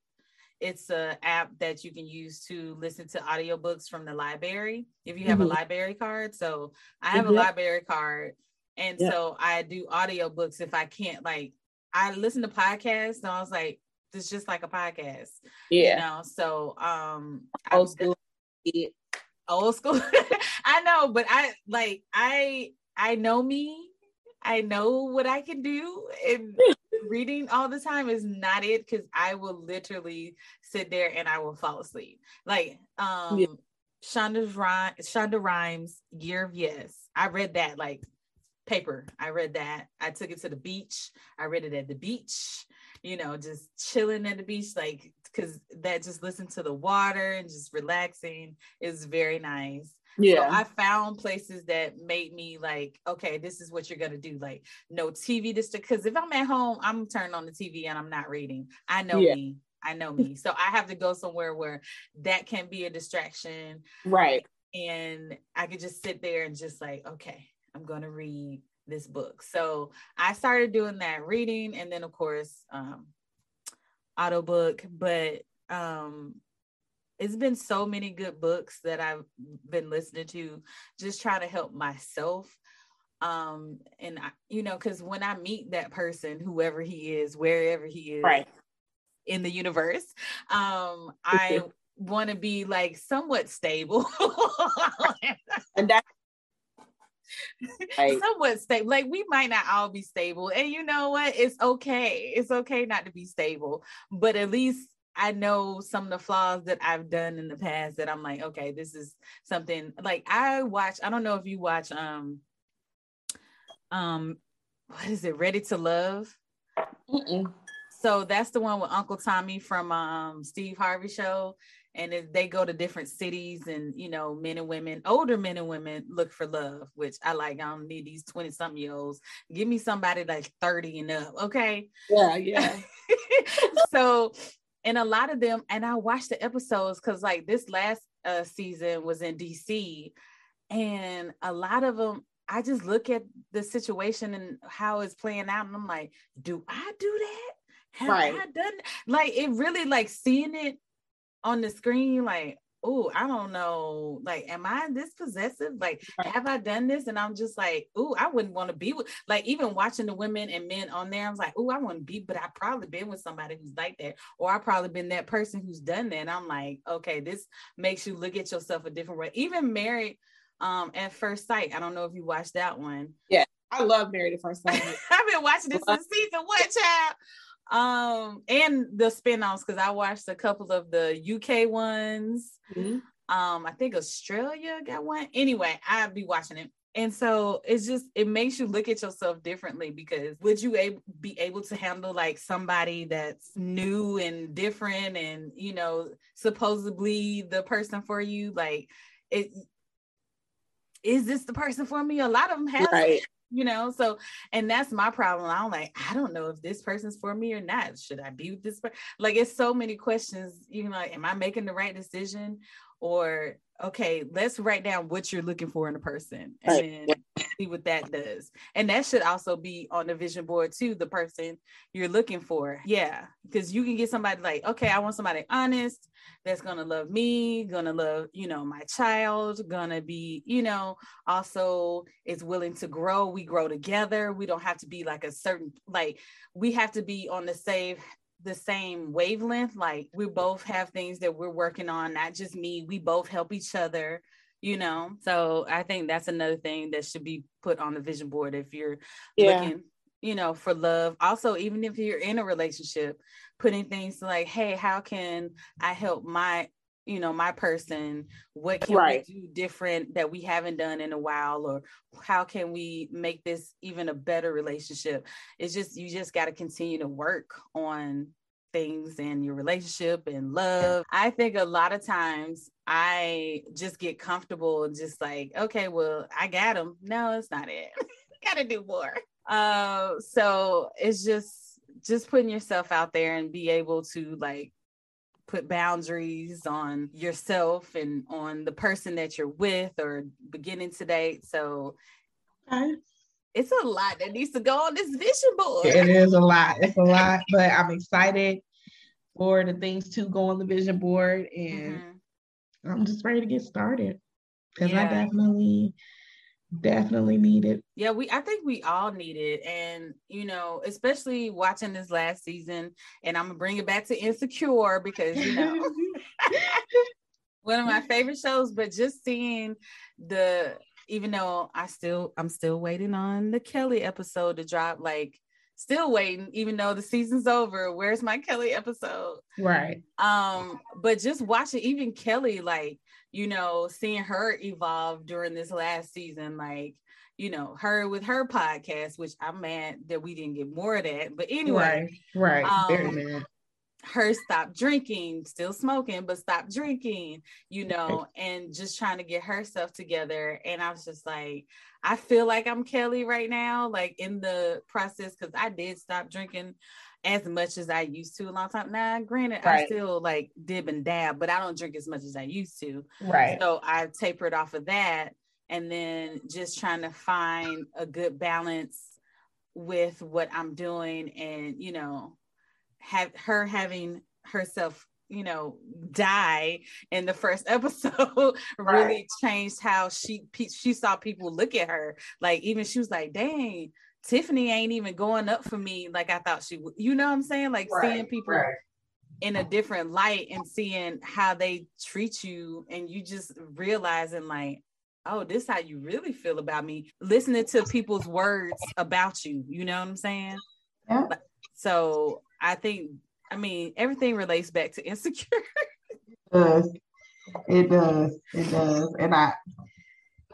S1: It's a app that you can use to listen to audiobooks from the library if you have mm-hmm. a library card. So I have mm-hmm. a library card and yeah. so I do audiobooks if I can't like I listen to podcasts and I was like, it's just like a podcast. Yeah. You know, so um old school. Old school. I know, but I like I I know me. I know what I can do. And reading all the time is not it because I will literally sit there and I will fall asleep. Like um yeah. Shonda's rhyme Shonda Rhimes, Year of Yes. I read that like paper. I read that. I took it to the beach. I read it at the beach, you know, just chilling at the beach, like, because that just listen to the water and just relaxing is very nice. Yeah. So I found places that made me like, okay, this is what you're gonna do. Like, no TV this because if I'm at home, I'm turned on the TV and I'm not reading. I know yeah. me. I know me. So I have to go somewhere where that can be a distraction.
S3: Right.
S1: And I could just sit there and just like, okay, I'm going to read this book. So I started doing that reading and then of course um audiobook, but um it's been so many good books that I've been listening to just trying to help myself um and I, you know cuz when I meet that person whoever he is wherever he is
S3: right
S1: in the universe um I want to be like somewhat stable
S3: and that
S1: like, somewhat stable. Like we might not all be stable, and you know what? It's okay. It's okay not to be stable, but at least I know some of the flaws that I've done in the past that I'm like, okay, this is something like I watch. I don't know if you watch um um what is it? Ready to Love. Mm-mm. So that's the one with Uncle Tommy from um Steve Harvey show and if they go to different cities and you know men and women older men and women look for love which i like i don't need these 20 something year olds give me somebody like 30 and up okay
S3: yeah yeah
S1: so and a lot of them and i watched the episodes because like this last uh, season was in dc and a lot of them i just look at the situation and how it's playing out and i'm like do i do that have right. I done like it really like seeing it on the screen like oh i don't know like am i this possessive? Like have i done this? And i'm just like oh i wouldn't want to be with like even watching the women and men on there i was like oh i want to be but i probably been with somebody who's like that or i probably been that person who's done that and i'm like okay this makes you look at yourself a different way. Even married um at first sight i don't know if you watched that one.
S3: Yeah i love married at first sight.
S1: I've been watching this since season one child um and the spin-offs because i watched a couple of the uk ones. Mm-hmm. um i think australia got one. Anyway i'd be watching it. And so it's just it makes you look at yourself differently because would you ab- be able to handle like somebody that's new and different and you know supposedly the person for you? Like it is this the person for me? A lot of them have right you know so and that's my problem i'm like i don't know if this person's for me or not should i be with this person like it's so many questions you know am i making the right decision or okay let's write down what you're looking for in a person and right. then see what that does. And that should also be on the vision board too, the person you're looking for. Yeah. Because you can get somebody like, okay, I want somebody honest that's gonna love me, gonna love, you know, my child, gonna be, you know, also is willing to grow. We grow together. We don't have to be like a certain like we have to be on the same the same wavelength. Like we both have things that we're working on, not just me. We both help each other you know so i think that's another thing that should be put on the vision board if you're yeah. looking you know for love also even if you're in a relationship putting things like hey how can i help my you know my person what can right. we do different that we haven't done in a while or how can we make this even a better relationship it's just you just got to continue to work on things and your relationship and love. I think a lot of times I just get comfortable and just like, okay, well, I got him. No, it's not it. Gotta do more. Uh, so it's just just putting yourself out there and be able to like put boundaries on yourself and on the person that you're with or beginning to date. So okay. it's a lot that needs to go on this vision board.
S4: It is a lot. It's a lot, but I'm excited for the things to go on the vision board and mm-hmm. I'm just ready to get started because yeah. I definitely definitely need it.
S1: Yeah, we I think we all need it. And you know, especially watching this last season, and I'm gonna bring it back to Insecure because you know one of my favorite shows, but just seeing the even though I still I'm still waiting on the Kelly episode to drop, like still waiting, even though the season's over. Where's my Kelly episode?
S4: Right.
S1: Um, but just watching even Kelly, like, you know, seeing her evolve during this last season, like, you know, her with her podcast, which I'm mad that we didn't get more of that. But anyway,
S4: right, right. Um, Very mad
S1: her stop drinking, still smoking, but stop drinking, you know, and just trying to get herself together. And I was just like, I feel like I'm Kelly right now, like in the process, because I did stop drinking as much as I used to a long time. Now, granted, right. I still like dib and dab, but I don't drink as much as I used to.
S4: Right.
S1: So I tapered off of that and then just trying to find a good balance with what I'm doing and, you know, have her having herself you know die in the first episode really right. changed how she she saw people look at her like even she was like dang tiffany ain't even going up for me like i thought she would you know what i'm saying like right. seeing people right. in a different light and seeing how they treat you and you just realizing like oh this how you really feel about me listening to people's words about you you know what i'm saying yeah. so I think, I mean, everything relates back to insecure.
S4: it does. It does. It does. And I,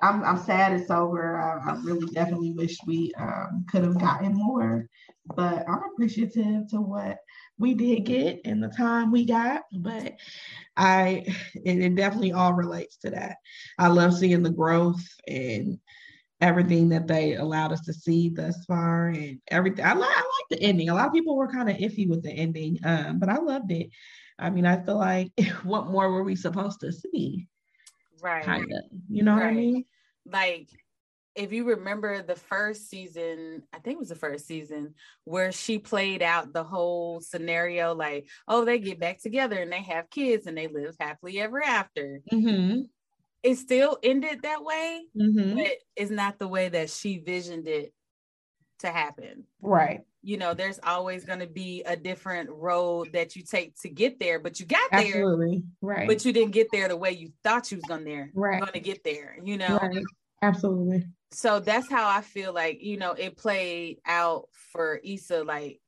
S4: I'm, I'm sad it's over. I, I really definitely wish we um, could have gotten more, but I'm appreciative to what we did get and the time we got. But I, it, it definitely all relates to that. I love seeing the growth and everything that they allowed us to see thus far and everything. I, li- I like the ending. A lot of people were kind of iffy with the ending, um, but I loved it. I mean, I feel like what more were we supposed to see?
S1: Right.
S4: Kind of. You know right. what I mean?
S1: Like, if you remember the first season, I think it was the first season where she played out the whole scenario like, oh, they get back together and they have kids and they live happily ever after.
S4: Mm-hmm
S1: it still ended that way, mm-hmm. but it's not the way that she visioned it to happen.
S4: Right.
S1: You know, there's always going to be a different road that you take to get there, but you got
S4: there. Absolutely. Right.
S1: But you didn't get there the way you thought you was going there.
S4: Right.
S1: Going to get there, you know?
S4: Right. Absolutely.
S1: So that's how I feel like, you know, it played out for Issa like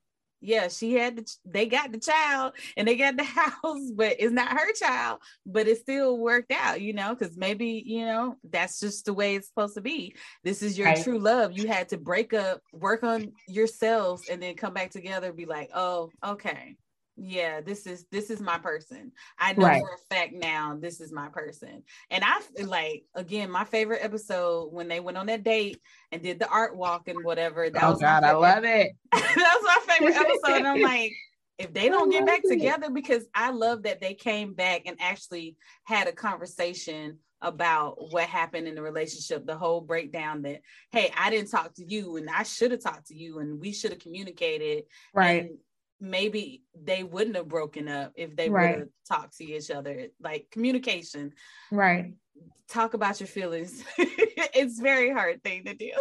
S1: yeah, she had the, they got the child and they got the house, but it's not her child, but it still worked out, you know, because maybe, you know, that's just the way it's supposed to be. This is your right. true love. You had to break up, work on yourselves, and then come back together, be like, oh, okay yeah this is this is my person i know right. for a fact now this is my person and i like again my favorite episode when they went on that date and did the art walk and whatever that
S4: oh
S1: was
S4: god i love it
S1: that was my favorite episode and i'm like if they don't get back it. together because i love that they came back and actually had a conversation about what happened in the relationship, the whole breakdown that, hey, I didn't talk to you and I should have talked to you and we should have communicated.
S3: Right.
S1: And maybe they wouldn't have broken up if they
S3: Right.
S1: would have talked to each other. Like communication,
S3: Right.
S1: talk about your feelings. it's very hard thing to do.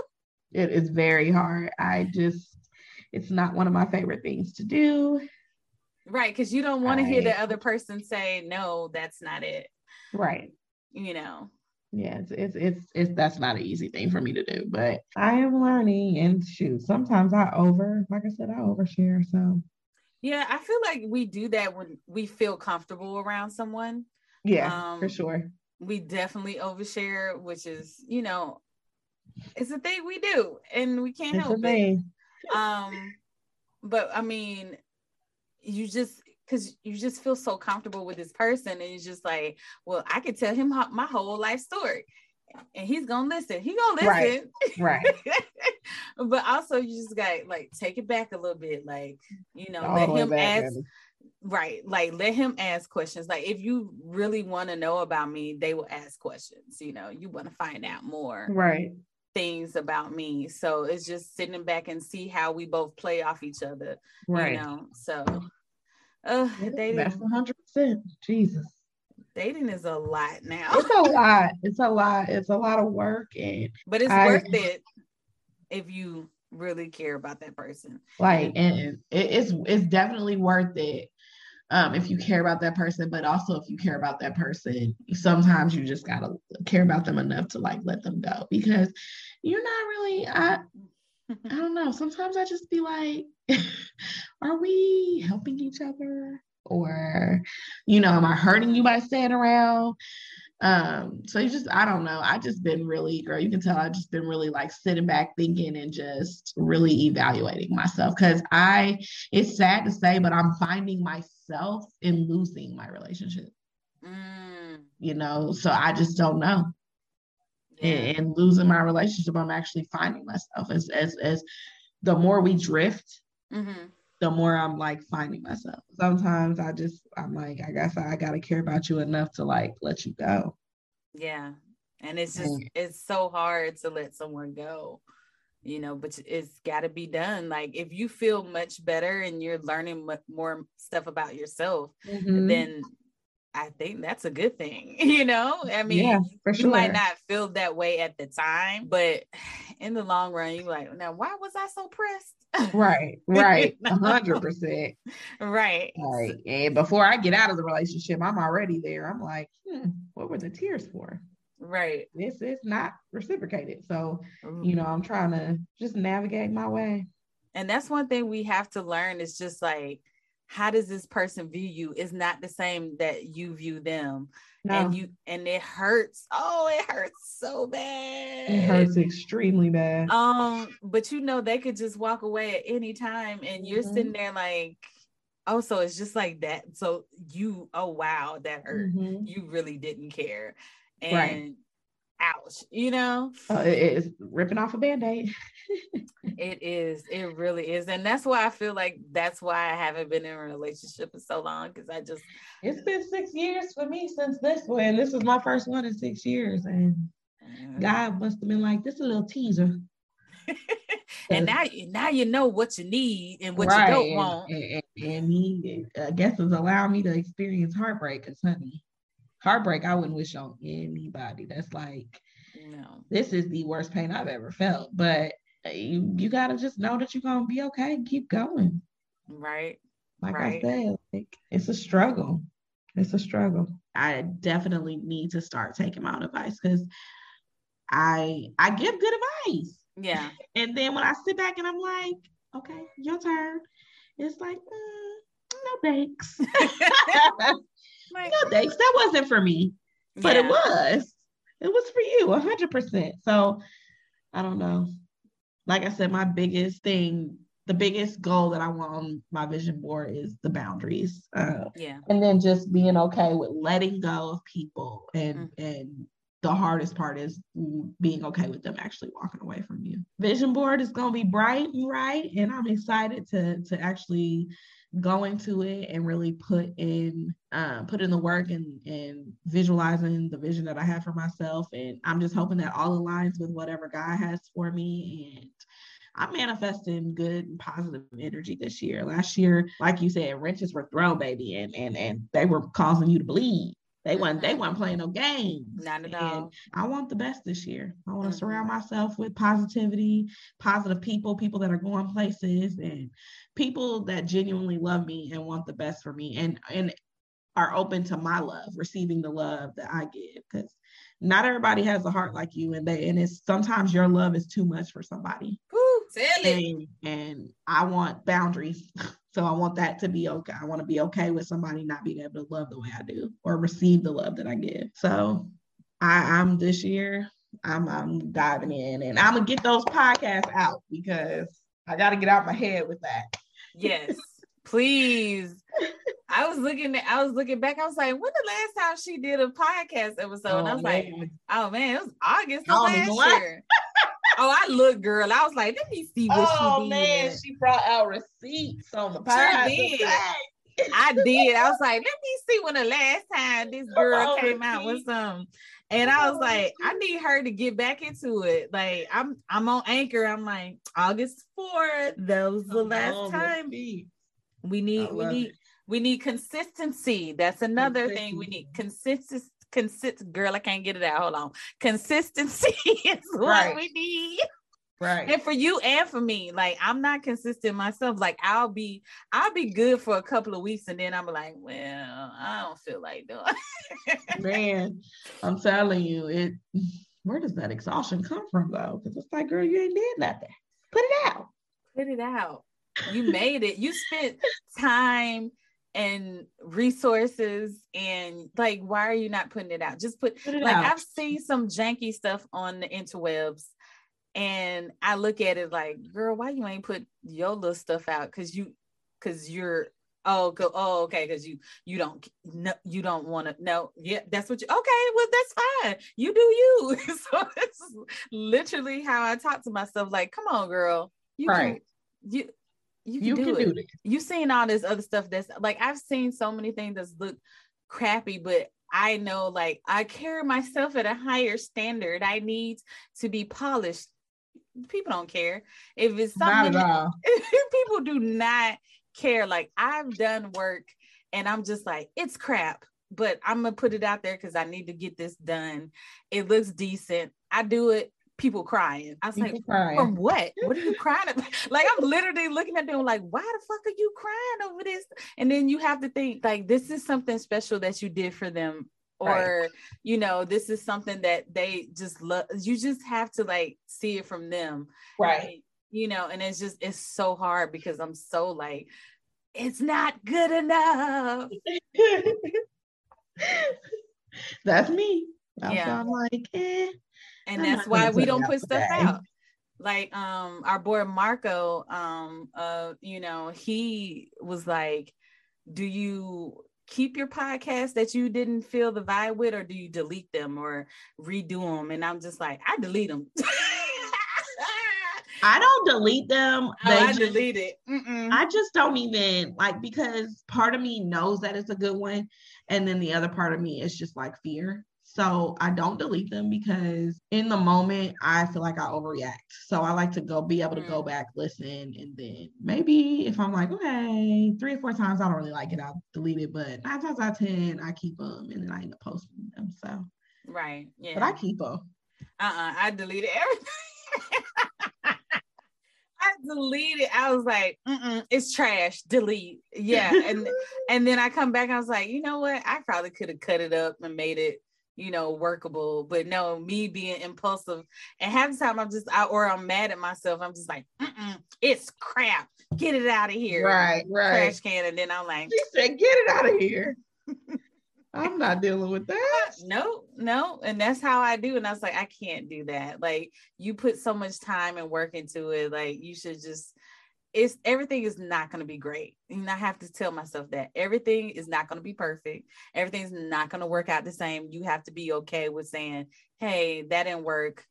S3: It is very hard. I just, it's not one of my favorite things to do.
S1: Right. Because you don't want to hear the other person say, no, that's not it.
S3: Right.
S1: You know,
S3: Yeah, it's, it's it's it's that's not an easy thing for me to do, but I am learning and shoot. Sometimes I over, like I said, I overshare. So
S1: yeah, I feel like we do that when we feel comfortable around someone.
S3: yeah, for
S1: Um,
S3: sure.
S1: We definitely overshare, which is, you know, it's a thing we do and we can't
S3: It's
S1: help it. um but i mean you just because you just feel so comfortable with this person and it's just like well i could tell him my whole life story and he's gonna listen he gonna listen
S3: Right. right.
S1: but also you just got like take it back a little bit like you know
S3: All
S1: let him
S3: back,
S1: ask
S3: baby.
S1: right like let him ask questions like if you really want to know about me they will ask questions you know you want to find out more
S3: Right.
S1: things about me. So it's just sitting back and see how we both play off each other.
S3: Right.
S1: You know, so uh
S3: That's hundred percent. Jesus.
S1: Dating is a lot now.
S3: It's a lot. It's a lot. It's a lot of work and
S1: But it's
S3: I-
S1: worth it if you really care about that person.
S3: like and it, it's it's definitely worth it um if you care about that person but also if you care about that person sometimes you just gotta care about them enough to like let them go because you're not really i i don't know sometimes i just be like are we helping each other or you know am i hurting you by staying around? Um so you just i don't know. I just been really girl you can tell i just been really like sitting back thinking and just really evaluating myself because i it's sad to say but i'm finding myself in losing my relationship.
S1: Mm,
S3: you know so i just don't know.
S1: Yeah.
S3: and, and losing my relationship i'm actually finding myself as as as the more we drift
S1: Mhm.
S3: The more I'm like finding myself. Sometimes I just I'm like, I guess I gotta care about you enough to like let you go.
S1: Yeah. And it's just
S3: Mm.
S1: it's so hard to let someone go. You know, but it's got to be done. Like if you feel much better and you're learning more stuff about yourself,
S3: Mhm.
S1: then I think that's a good thing. You know, I mean,
S3: Yeah,
S1: you might not feel that way at the time, but in the long run, you're like, now why was I so pressed?
S3: Right, right, a hundred percent.
S1: right.
S3: Right. And before I get out of the relationship, I'm already there. I'm like, hmm, what were the tears for?
S1: Right.
S3: This is not reciprocated. So,
S1: Mm-hmm.
S3: you know, I'm trying to just navigate my way.
S1: And that's one thing we have to learn is just like, how does this person view you? Is not the same that you view them.
S3: No,
S1: And you and it hurts. Oh, it hurts so bad.
S3: it hurts extremely bad.
S1: Um, but you know, they could just walk away at any time, and you're
S3: Mhm.
S1: sitting there like, oh, so it's just like that. So you, oh wow, that hurt.
S3: Mhm.
S1: You really didn't care, and
S3: Right.
S1: Ouch, you know,
S3: Uh, it's ripping off a band-aid.
S1: it is, it really is, and that's why I feel like that's why I haven't been in a relationship in so long because I just
S3: It's been six years for me since this one. This is my first one in six years. And God must have been like, this is a little teaser.
S1: and now, now you know what you need and what
S3: Right,
S1: you don't want.
S3: And, and- and he, I guess, is allowing me to experience heartbreak. Because, honey, heartbreak, I wouldn't wish on anybody. That's like,
S1: No,
S3: this is the worst pain I've ever felt. But you, you got to just know that you're going to be okay and keep going.
S1: right?
S3: Like
S1: Right.
S3: I said, like, it's a struggle. It's a struggle. I definitely need to start taking my own advice because I I give good advice.
S1: Yeah.
S3: And then when I sit back and I'm like, okay, your turn, it's like, mm, no thanks. No thanks. That wasn't for me. But it was. It was for you, hundred percent. So I don't know. Like I said, my biggest thing, the biggest goal that I want on my vision board is the boundaries. Uh,
S1: Yeah.
S3: and then just being okay with letting go of people and
S1: Mm.
S3: and the hardest part is being okay with them actually walking away from you vision board is going to be bright and right and i'm excited to to actually go into it and really put in um, put in the work and and visualizing the vision that I have for myself. And I'm just hoping that all aligns with whatever God has for me. And I'm manifesting good and positive energy this year. Last year, like you said, wrenches were thrown, baby, and and and they were causing you to bleed. They weren't they weren't playing no games.
S1: Not at
S3: And
S1: all.
S3: I want the best this year. I want to
S1: Mhm.
S3: surround myself with positivity, positive people, people that are going places, and people that genuinely love me and want the best for me, and and are open to my love, receiving the love that I give. Because not everybody has a heart like you, and they and it's sometimes your love is too much for somebody,
S1: Woo, it.
S3: and and I want boundaries. So I want that to be okay. I want to be okay with somebody not being able to love the way I do or receive the love that I give. So I, I'm this year, I'm I'm diving in and I'm gonna get those podcasts out because I gotta get out my head with that.
S1: Yes, please. I was looking at, I was looking back. I was like, when the last time she did a podcast episode? and oh, I was like, oh man, it was August of last year. Oh, I look, girl. I was like, let me see what
S3: Oh
S1: she did.
S3: Oh man, she brought out receipts on the
S1: Sure
S3: podcast.
S1: did. I did. I was like, let me see when the last time this girl
S3: on,
S1: came out with some. And I was like, I need her to get back into it. Like I'm I'm on anchor. I'm like, August 4th. That was the last time. We need we need
S3: it.
S1: we need consistency. That's another thing we need. Consistency. Consist girl, I can't get it out. Hold on. Consistency is what
S3: Right.
S1: we need.
S3: Right.
S1: And for you and for me, like I'm not consistent myself. Like I'll be, I'll be good for a couple of weeks, and then I'm like, well, I don't feel like doing. it.
S3: Man, I'm telling you, it. Where does that exhaustion come from, though? Because it's like, girl, you ain't did nothing. Put it out.
S1: Put it out. You made it. You spent time and resources, and like, why are you not putting it out? Just put.
S3: Put it
S1: Like
S3: out.
S1: I've seen some janky stuff on the interwebs. And I look at it like, girl, why you ain't put your little stuff out? Cause you, cause you're, oh, go, oh, okay, cause you, you don't, no, you don't want to. No, yeah, that's what you. Okay, well, that's fine. You do you. so it's literally how I talk to myself. Like, come on, girl, you
S3: Right.
S1: you, you can,
S3: you
S1: do
S3: can
S1: it
S3: do this.
S1: you seen all this other stuff that's like I've seen so many things that's look crappy, but I know like I carry myself at a higher standard. I need to be polished. People don't care if it's something.
S3: at all.
S1: people do not care. Like I've done work and I'm just like, it's crap, but I'm gonna put it out there because I need to get this done. It looks decent. I do it. People crying. I was
S3: People
S1: like,
S3: crying.
S1: from what? What are you crying about? Like I'm literally looking at them like, why the fuck are you crying over this? And then you have to think like this is something special that you did for them. Or,
S3: Right.
S1: you know, this is something that they just love. You just have to like see it from them.
S3: Right.
S1: You know, and it's just it's so hard because I'm so like, it's not good enough.
S3: That's me. That's
S1: Yeah.
S3: I'm like, eh.
S1: And
S3: I'm
S1: that's why we don't put stuff out like um our boy marco um uh you know he was like do you keep your podcast that you didn't feel the vibe with or do you delete them or redo them and i'm just like i delete them
S3: I don't delete them.
S1: Oh, I
S3: just-
S1: delete it. Mm-mm.
S3: I just don't even like because part of me knows that it's a good one, and then the other part of me is just like fear. So I don't delete them because in the moment I feel like I overreact. So I like to go be able to go
S1: Mm.
S3: back, listen, and then maybe if I'm like, okay, three or four times I don't really like it, I'll delete it. But nine times out of ten, I keep them and then I end up posting them. So,
S1: right yeah
S3: but I keep them.
S1: uh-uh i deleted everything I deleted. I was like, Mm-mm, "It's trash." Delete. Yeah, and and then I come back. I was like, you know what? I probably could have cut it up and made it, you know, workable. But no, me being impulsive, and half the time I'm just, I, or I'm mad at myself. I'm just like, "It's crap. Get it out of here."
S3: right, right.
S1: Trash can, and then I'm like,
S3: She said, "Get it out of here." I'm not dealing with that.
S1: no, no. And that's how I do. And I was like, I can't do that. Like, you put so much time and work into it. Like, you should just, it's everything is not going to be great. And I have to tell myself that everything is not going to be perfect. Everything's not going to work out the same. You have to be okay with saying, hey, that didn't work.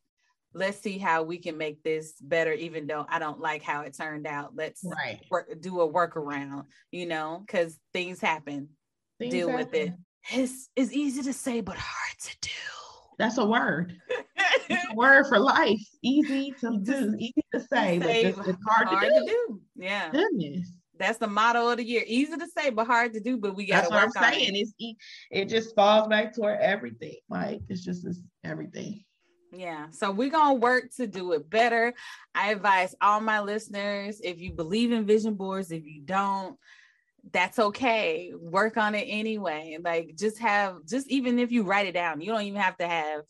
S1: let's see how we can make this better, even though I don't like how it turned out. Let's
S3: Right.
S1: work, do a workaround, you know, because things happen.
S3: Things
S1: Deal with it. It's, it's easy to say, but hard to do.
S3: That's a word. It's a word for life. Easy to do, easy to say, but just, it's hard,
S1: hard
S3: to, do.
S1: to do. Yeah.
S3: Goodness.
S1: That's the motto of the year. Easy to say, but hard to do. But we got
S3: That's
S1: to
S3: what I'm
S1: work on
S3: saying.
S1: it.
S3: It's e- it just falls back toward everything. Like it's just it's everything.
S1: Yeah. So we're going to work to do it better. I advise all my listeners if you believe in vision boards, if you don't, that's okay. Work on it anyway. Like just have, just even if you write it down, you don't even have to have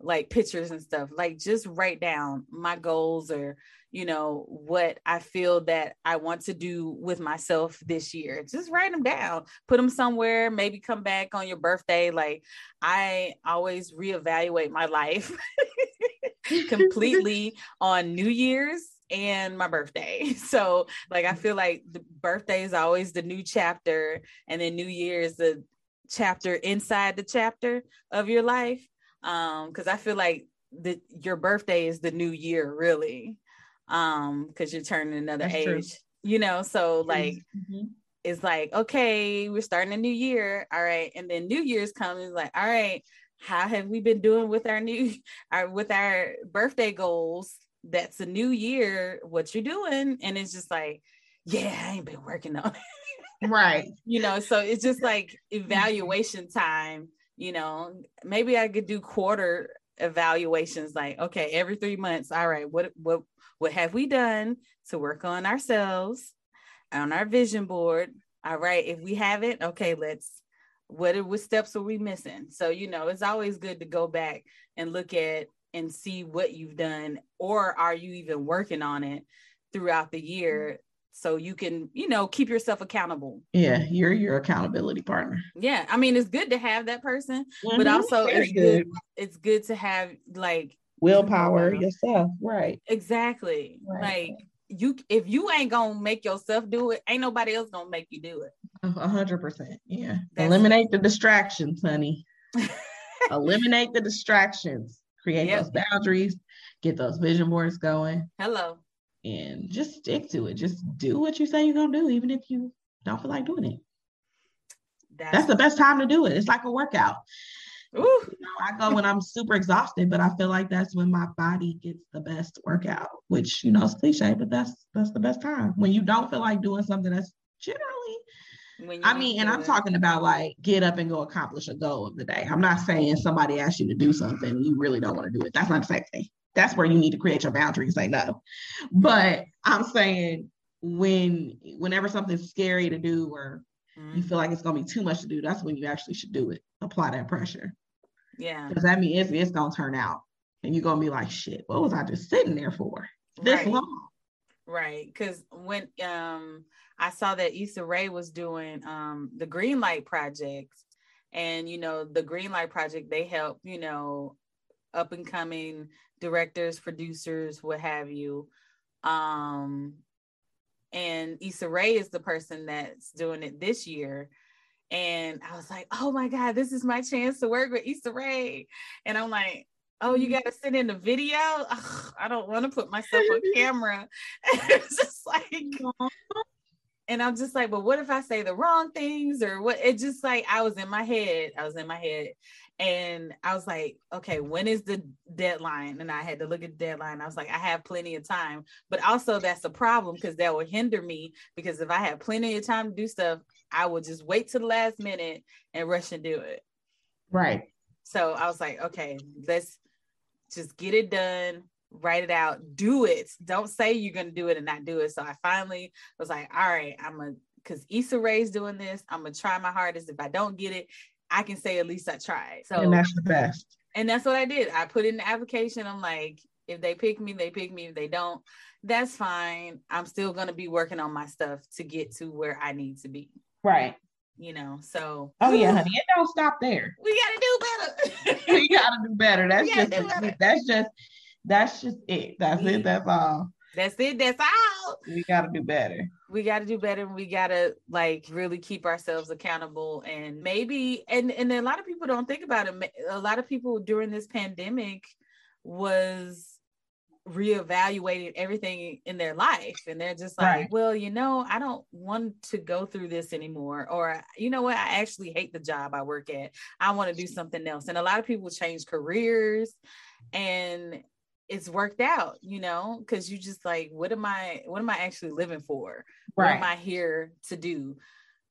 S1: like pictures and stuff. Like just write down my goals or, you know, what I feel that I want to do with myself this year. Just write them down, put them somewhere, maybe come back on your birthday. Like I always reevaluate my life completely on New Year's and my birthday. So like I feel like the birthday is always the new chapter and then New Year is the chapter inside the chapter of your life. Um because I feel like the your birthday is the new year really. Um because you're turning another
S3: That's true.
S1: age. You know, so like
S3: Mhm.
S1: it's like, okay, we're starting a new year. All right. And then New Year's comes, like, all right, how have we been doing with our new our with our birthday goals? That's a new year. What you're doing? And it's just like, yeah, I ain't been working on it.
S3: right.
S1: you know, so it's just like mm-hmm. evaluation time, you know. Maybe I could do quarter evaluations, like, okay, every three months. All right, what what what have we done to work on ourselves? on our vision board. All right, if we haven't, okay, let's what are- what steps are we missing? So you know, it's always good to go back and look at and see what you've done, or are you even working on it throughout the year, so you can you know keep yourself accountable.
S3: Yeah, you're your accountability partner.
S1: Yeah, I mean, it's good to have that person, but
S3: Mhm.
S1: also
S3: Very
S1: it's good. It's good to have like
S3: willpower
S1: Yeah.
S3: yourself. Right.
S1: exactly
S3: Right.
S1: like you if you ain't gonna make yourself do it, ain't nobody else gonna make you do it.
S3: A hundred percent. Yeah.
S1: That's-
S3: Eliminate the distractions, honey. Eliminate the distractions. Create
S1: Yep.
S3: those boundaries. Get those vision boards going,
S1: Hello.
S3: and just stick to it. Just do what you say you're gonna do, even if you don't feel like doing it. That's the best time to do it. It's like a workout.
S1: Ooh,
S3: You know, I go when I'm super exhausted, but I feel like that's when my body gets the best workout, which you know is cliche, but that's that's the best time. When you don't feel like doing something that's generally I mean, and I'm
S1: it.
S3: talking about like get up and go accomplish a goal of the day. I'm not saying somebody asked you to do something and you really don't want to do it. That's not the same thing. That's where you need to create your boundary and say no. But I'm saying when whenever something's scary to do or you
S1: Mhm.
S3: feel like it's gonna be too much to do, that's when you actually should do it. Apply that pressure.
S1: Yeah.
S3: Because that means it's, it's gonna turn out. And you're gonna be like, shit, what was I just sitting there for? This
S1: Right.
S3: long.
S1: Right. Because when um I saw that Issa Rae was doing um the Green Light Project, and you know, the Green Light Project, they help, you know, up and coming directors, producers, what have you. Um and Issa Rae is the person that's doing it this year. And I was like, oh my God, this is my chance to work with Issa Rae. And I'm like, oh, you got to send in the video? Ugh, I don't want to put myself on camera. it's just like, and I'm just like, but what if I say the wrong things or what? It just like, I was in my head. I was in my head. And I was like, okay, when is the deadline? And I had to look at the deadline. I was like, I have plenty of time. But also, that's a problem because that will hinder me. Because if I have plenty of time to do stuff, I will just wait to the last minute and rush and do it.
S3: Right.
S1: So I was like, okay, let's just get it done, write it out, do it. Don't say you're gonna do it and not do it. So I finally was like, all right, I'm gonna because Issa Rae's doing this. I'm gonna try my hardest. If I don't get it, I can say at least I tried. So
S3: and that's the best.
S1: and that's what I did. I put in the application. I'm like, if they pick me, they pick me. If they don't, that's fine. I'm still gonna be working on my stuff to get to where I need to be.
S3: Right.
S1: You know, so
S3: Oh yeah, honey. It don't stop there.
S1: we gotta do better.
S3: we gotta do better. That's just
S1: better.
S3: that's just that's just it. That's it. That's all.
S1: that's it. That's all.
S3: We gotta do better.
S1: we got to do better and we got to like really keep ourselves accountable and maybe and and a lot of people don't think about it a lot of people during this pandemic was reevaluating everything in their life. And they're just like right. well you know i don't want to go through this anymore or you know what? I actually hate the job i work at. I want to do something else. And a lot of people change careers and it's worked out you know because you just like what am i what am i actually living for? Right. what am i here to do?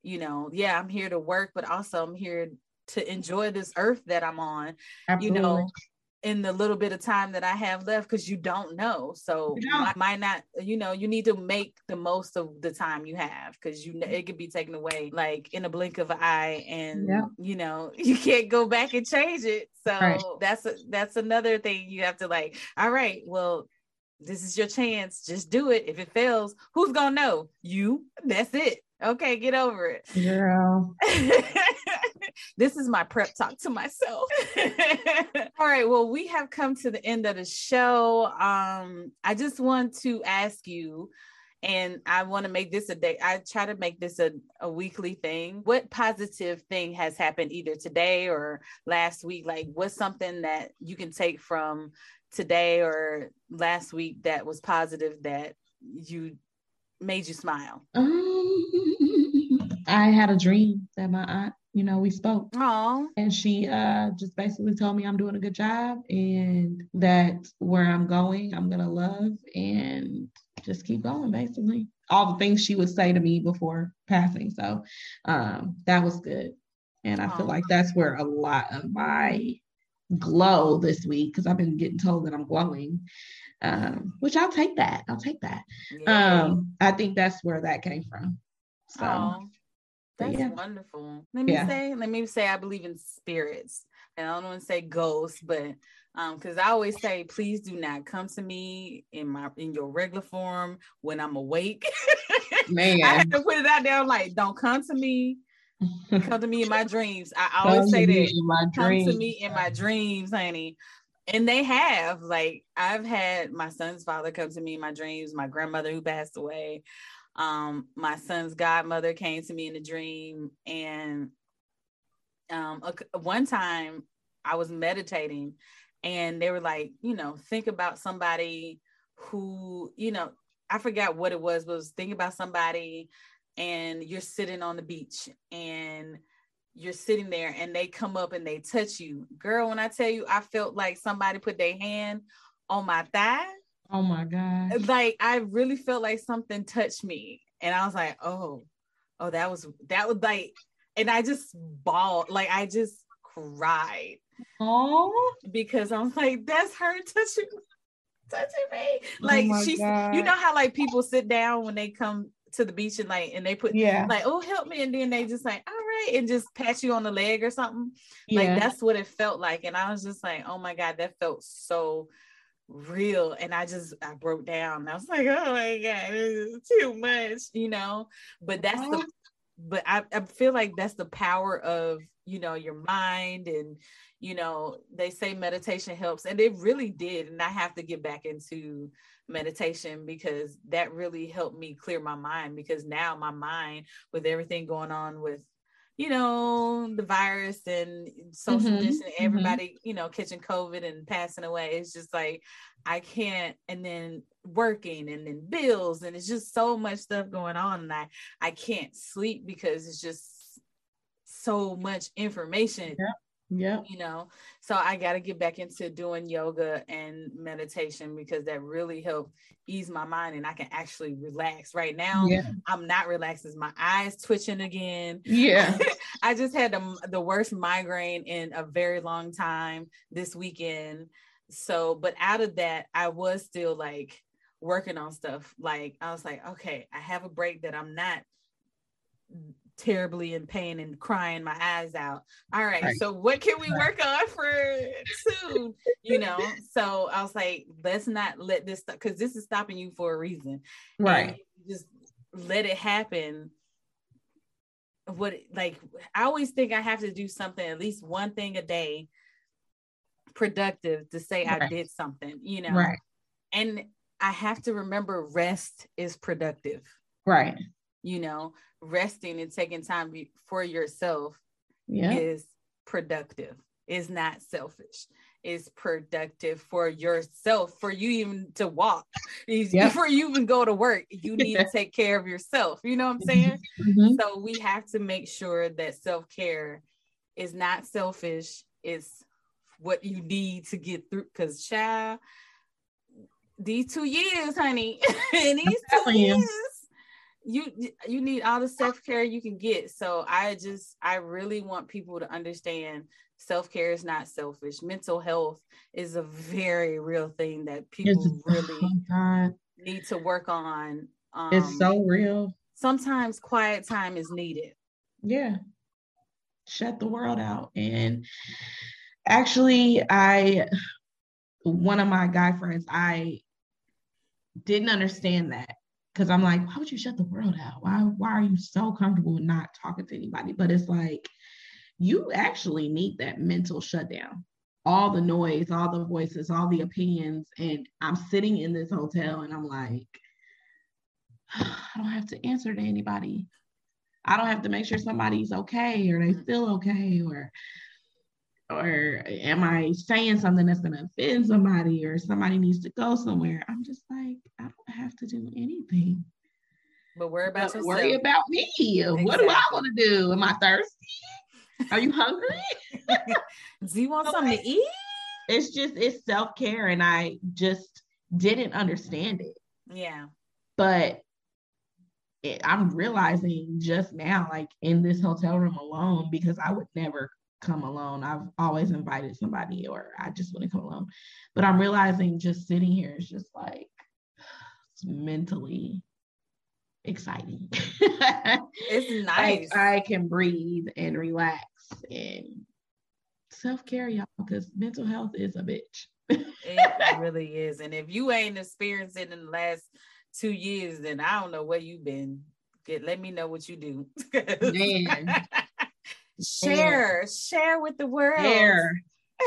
S1: You know yeah i'm here to work but also i'm here to enjoy this earth that i'm on Absolutely. you know in the little bit of time that I have left because you don't know. So yeah. might not, you know, you need to make the most of the time you have because you know it could be taken away like in a blink of an eye, and yeah. you know you can't go back and change it. So right. that's a, that's another thing you have to like. All right, well. This is your chance. Just do it. If it fails, who's gonna know? You. That's it. Okay, get over it.
S4: Girl.
S1: this is my prep talk to myself. All right. Well, we have come to the end of the show. Um, I just want to ask you, and I want to make this a day. I try to make this a, a weekly thing. What positive thing has happened either today or last week? Like, what's something that you can take from today or last week that was positive that you made you smile?
S4: Um, I had a dream that my aunt you know, we spoke.
S1: Aww.
S4: And she uh, just basically told me I'm doing a good job and that where I'm going, I'm going to love and just keep going, basically. All the things she would say to me before passing. So um, that was good. And I Aww. feel like that's where a lot of my glow this week, because I've been getting told that I'm glowing, um, which I'll take that. I'll take that. Um, I think that's where that came from. So. Aww.
S1: That's yeah. wonderful. Let me yeah. say, let me say, I believe in spirits. And I don't want to say ghosts, but um, because I always say, please do not come to me in my in your regular form when I'm awake.
S4: Man,
S1: I have to put it out there. like, don't come to me. come to me in my dreams. I always come say that. come dreams. to me in my dreams, honey. And they have like I've had my son's father come to me in my dreams, my grandmother who passed away. Um, my son's godmother came to me in a dream, and um, a, one time I was meditating, and they were like, you know, think about somebody who, you know, I forgot what it was, but was think about somebody, and you're sitting on the beach, and you're sitting there, and they come up and they touch you, girl. When I tell you, I felt like somebody put their hand on my thigh
S4: Oh my God.
S1: Like I really felt like something touched me. And I was like, oh, oh, that was that was like, and I just bawled, like I just cried.
S4: Oh,
S1: because I was like, that's her touching touching me. Oh like oh she's God. you know how like people sit down when they come to the beach and like and they put yeah like oh help me and then they just like all right and just pat you on the leg or something yeah. like that's what it felt like and i was just like oh my god that felt so real and i just i broke down. I was like oh my god this is too much you know? But that's the uh-huh. but I, I feel like that's the power of you know your mind and you know they say meditation helps and it really did and i have to get back into meditation because that really helped me clear my mind because now my mind with everything going on with you know, the virus and social mm-hmm. distancing, mm-hmm. everybody, mm-hmm. you know, catching COVID and passing away. It's just like, I can't, and then working and then bills, and it's just so much stuff going on. And I, I can't sleep because it's just so much information.
S4: Yeah. Yeah.
S1: You know, so I got to get back into doing yoga and meditation because that really helped ease my mind and I can actually relax. Right now, yeah. I'm not relaxing. My eyes twitching again.
S4: Yeah.
S1: I just had the, the worst migraine in a very long time this weekend. So, but out of that, I was still like working on stuff. Like, I was like, okay, I have a break that I'm not terribly in pain and crying my eyes out. All right, right. so what can we work on for soon? You know, so I was like, let's not let this because this is stopping you for a reason.
S4: Right.
S1: Just let it happen. What like I always think I have to do something, at least one thing a day productive to say right. I did something, you know.
S4: Right.
S1: And I have to remember rest is productive.
S4: Right
S1: you know resting and taking time for yourself
S4: yeah.
S1: is productive is not selfish is productive for yourself, for you even to walk,
S3: Yep.
S1: before you even go to work. You need to take care of yourself. You know what I'm saying?
S3: Mhm.
S1: So we have to make sure that self care is not selfish. It's what you need to get through. Because, child, these two years, honey, in these two years, you you need all the self care you can get. So I just I really want people to understand self care is not selfish. Mental health is a very real thing that people
S3: It's-
S1: really
S3: oh
S1: need to work on. Um,
S3: it's so real.
S1: sometimes quiet time is needed.
S3: Yeah. Shut the world out. And actually, I, one of my guy friends, I didn't understand that because I'm like, why would you shut the world out? Why, why are you so comfortable not talking to anybody? But it's like, you actually need that mental shutdown. All the noise, all the voices, all the opinions. And I'm sitting in this hotel and I'm like, I don't have to answer to anybody. I don't have to make sure somebody's okay or they feel okay or or am I saying something that's gonna offend somebody or somebody needs to go somewhere? I'm just like, I don't have to do anything.
S1: But worry about yourself.
S3: worry about me. What do I want to do? Am I thirsty? Are you hungry?
S1: Do you want
S3: So
S1: something
S3: I-
S1: to eat?
S3: it's just it's self-care and I just didn't understand it.
S1: Yeah.
S3: but it, I'm realizing just now, like in this hotel room alone, because I would never come alone. I've always invited somebody, or I just wouldn't come alone. But I'm realizing just sitting here is just like it's mentally exciting.
S1: It's nice.
S3: Like I can breathe and relax and self care, y'all, because mental health is a bitch.
S1: it really is. And if you ain't experienced it in the last two years, then I don't know where you've been. Get let me know what you do.
S3: Man.
S1: Share, share with the world.
S3: Share.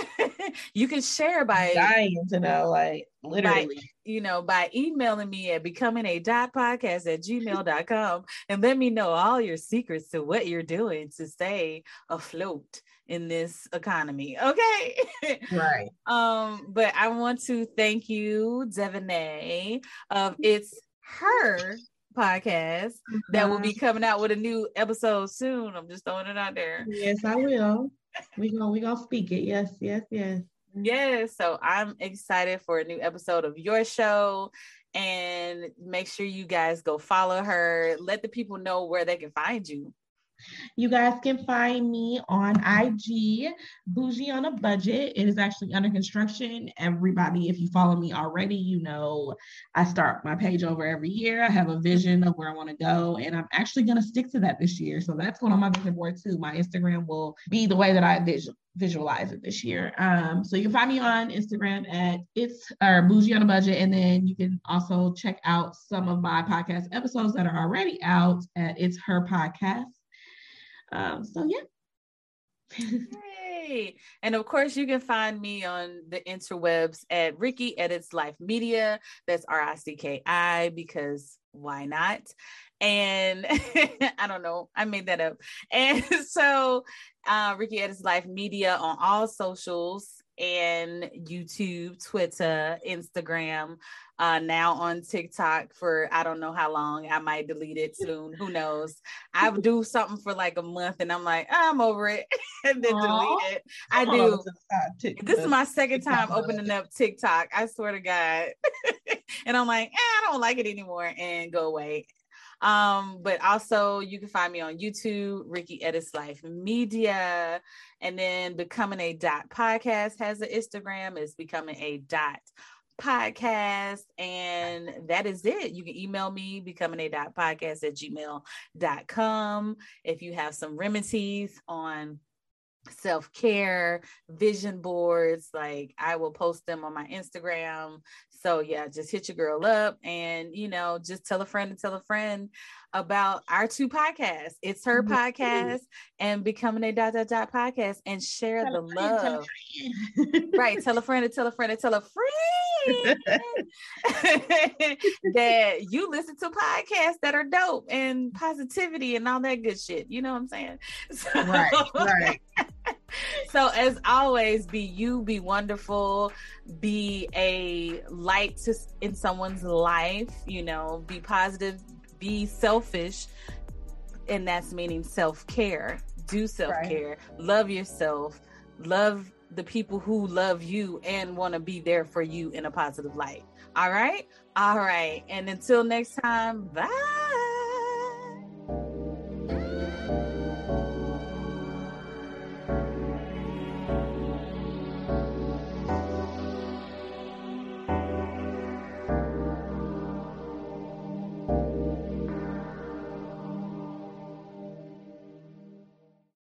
S1: you can share by
S3: dying to know, like literally.
S1: you know, by emailing me at becoming a dot podcast at gmail.com and let me know all your secrets to what you're doing to stay afloat in this economy. Okay.
S3: Right.
S1: um, but I want to thank you, Devonay, of It's Her podcast that will uh-huh. be coming out with a new episode soon. I'm just throwing it out there.
S3: Yes, I will. We gonna we gonna speak it. Yes, yes, yes.
S1: Yes, so I'm excited for a new episode of your show. And make sure you guys go follow her. Let the people know where they can find you.
S3: You guys can find me on IG, Bougie on a Budget. It is actually under construction. Everybody, if you follow me already, you know I start my page over every year. I have a vision of where I want to go, and I'm actually going to stick to that this year. So that's going on my vision board too. My Instagram will be the way that I visual, visualize it this year. Um, so you can find me on Instagram at it's or Bougie on a Budget, and then you can also check out some of my podcast episodes that are already out at It's Her Podcast. Um, so yeah.
S1: Hey, and of course, you can find me on the interwebs at Ricky Edits Life Media. That's R I C K I because why not? And I don't know, I made that up. And so, uh, Ricky Edits Life Media on all socials and YouTube, Twitter, Instagram, uh, now on TikTok for I don't know how long. I might delete it soon. Who knows? I do something for like a month and I'm like, I'm over it. and then
S3: Aw.
S1: delete it. I do. This is my second time opening up TikTok. I swear to God. and I'm like, eh, I don't like it anymore and go away. Um, but also you can find me on YouTube, Ricky Edits Life Media, and then becoming a dot podcast has an Instagram, it's becoming a dot podcast and that is it. You can email me becoming a dot podcast at gmail.com if you have some remedies on self-care vision boards like i will post them on my instagram. So yeah just hit your girl up and you know just tell a friend and tell a friend about our two podcasts. It's her
S3: Yes.
S1: podcast and becoming a dot dot dot podcast and share
S3: Tell
S1: the
S3: a friend, tell
S1: love. right tell a friend and tell a friend and tell a friend that you listen to podcasts that are dope and positivity and all that good shit you know what i'm saying So-
S3: right, right.
S1: So as always, be you, be wonderful, be a light to in someone's life. You know, be positive, be selfish, and that's meaning self care. Do self care, right. love yourself, love the people who love you and want to be there for you in a positive light. All right, all right, and until next time, bye.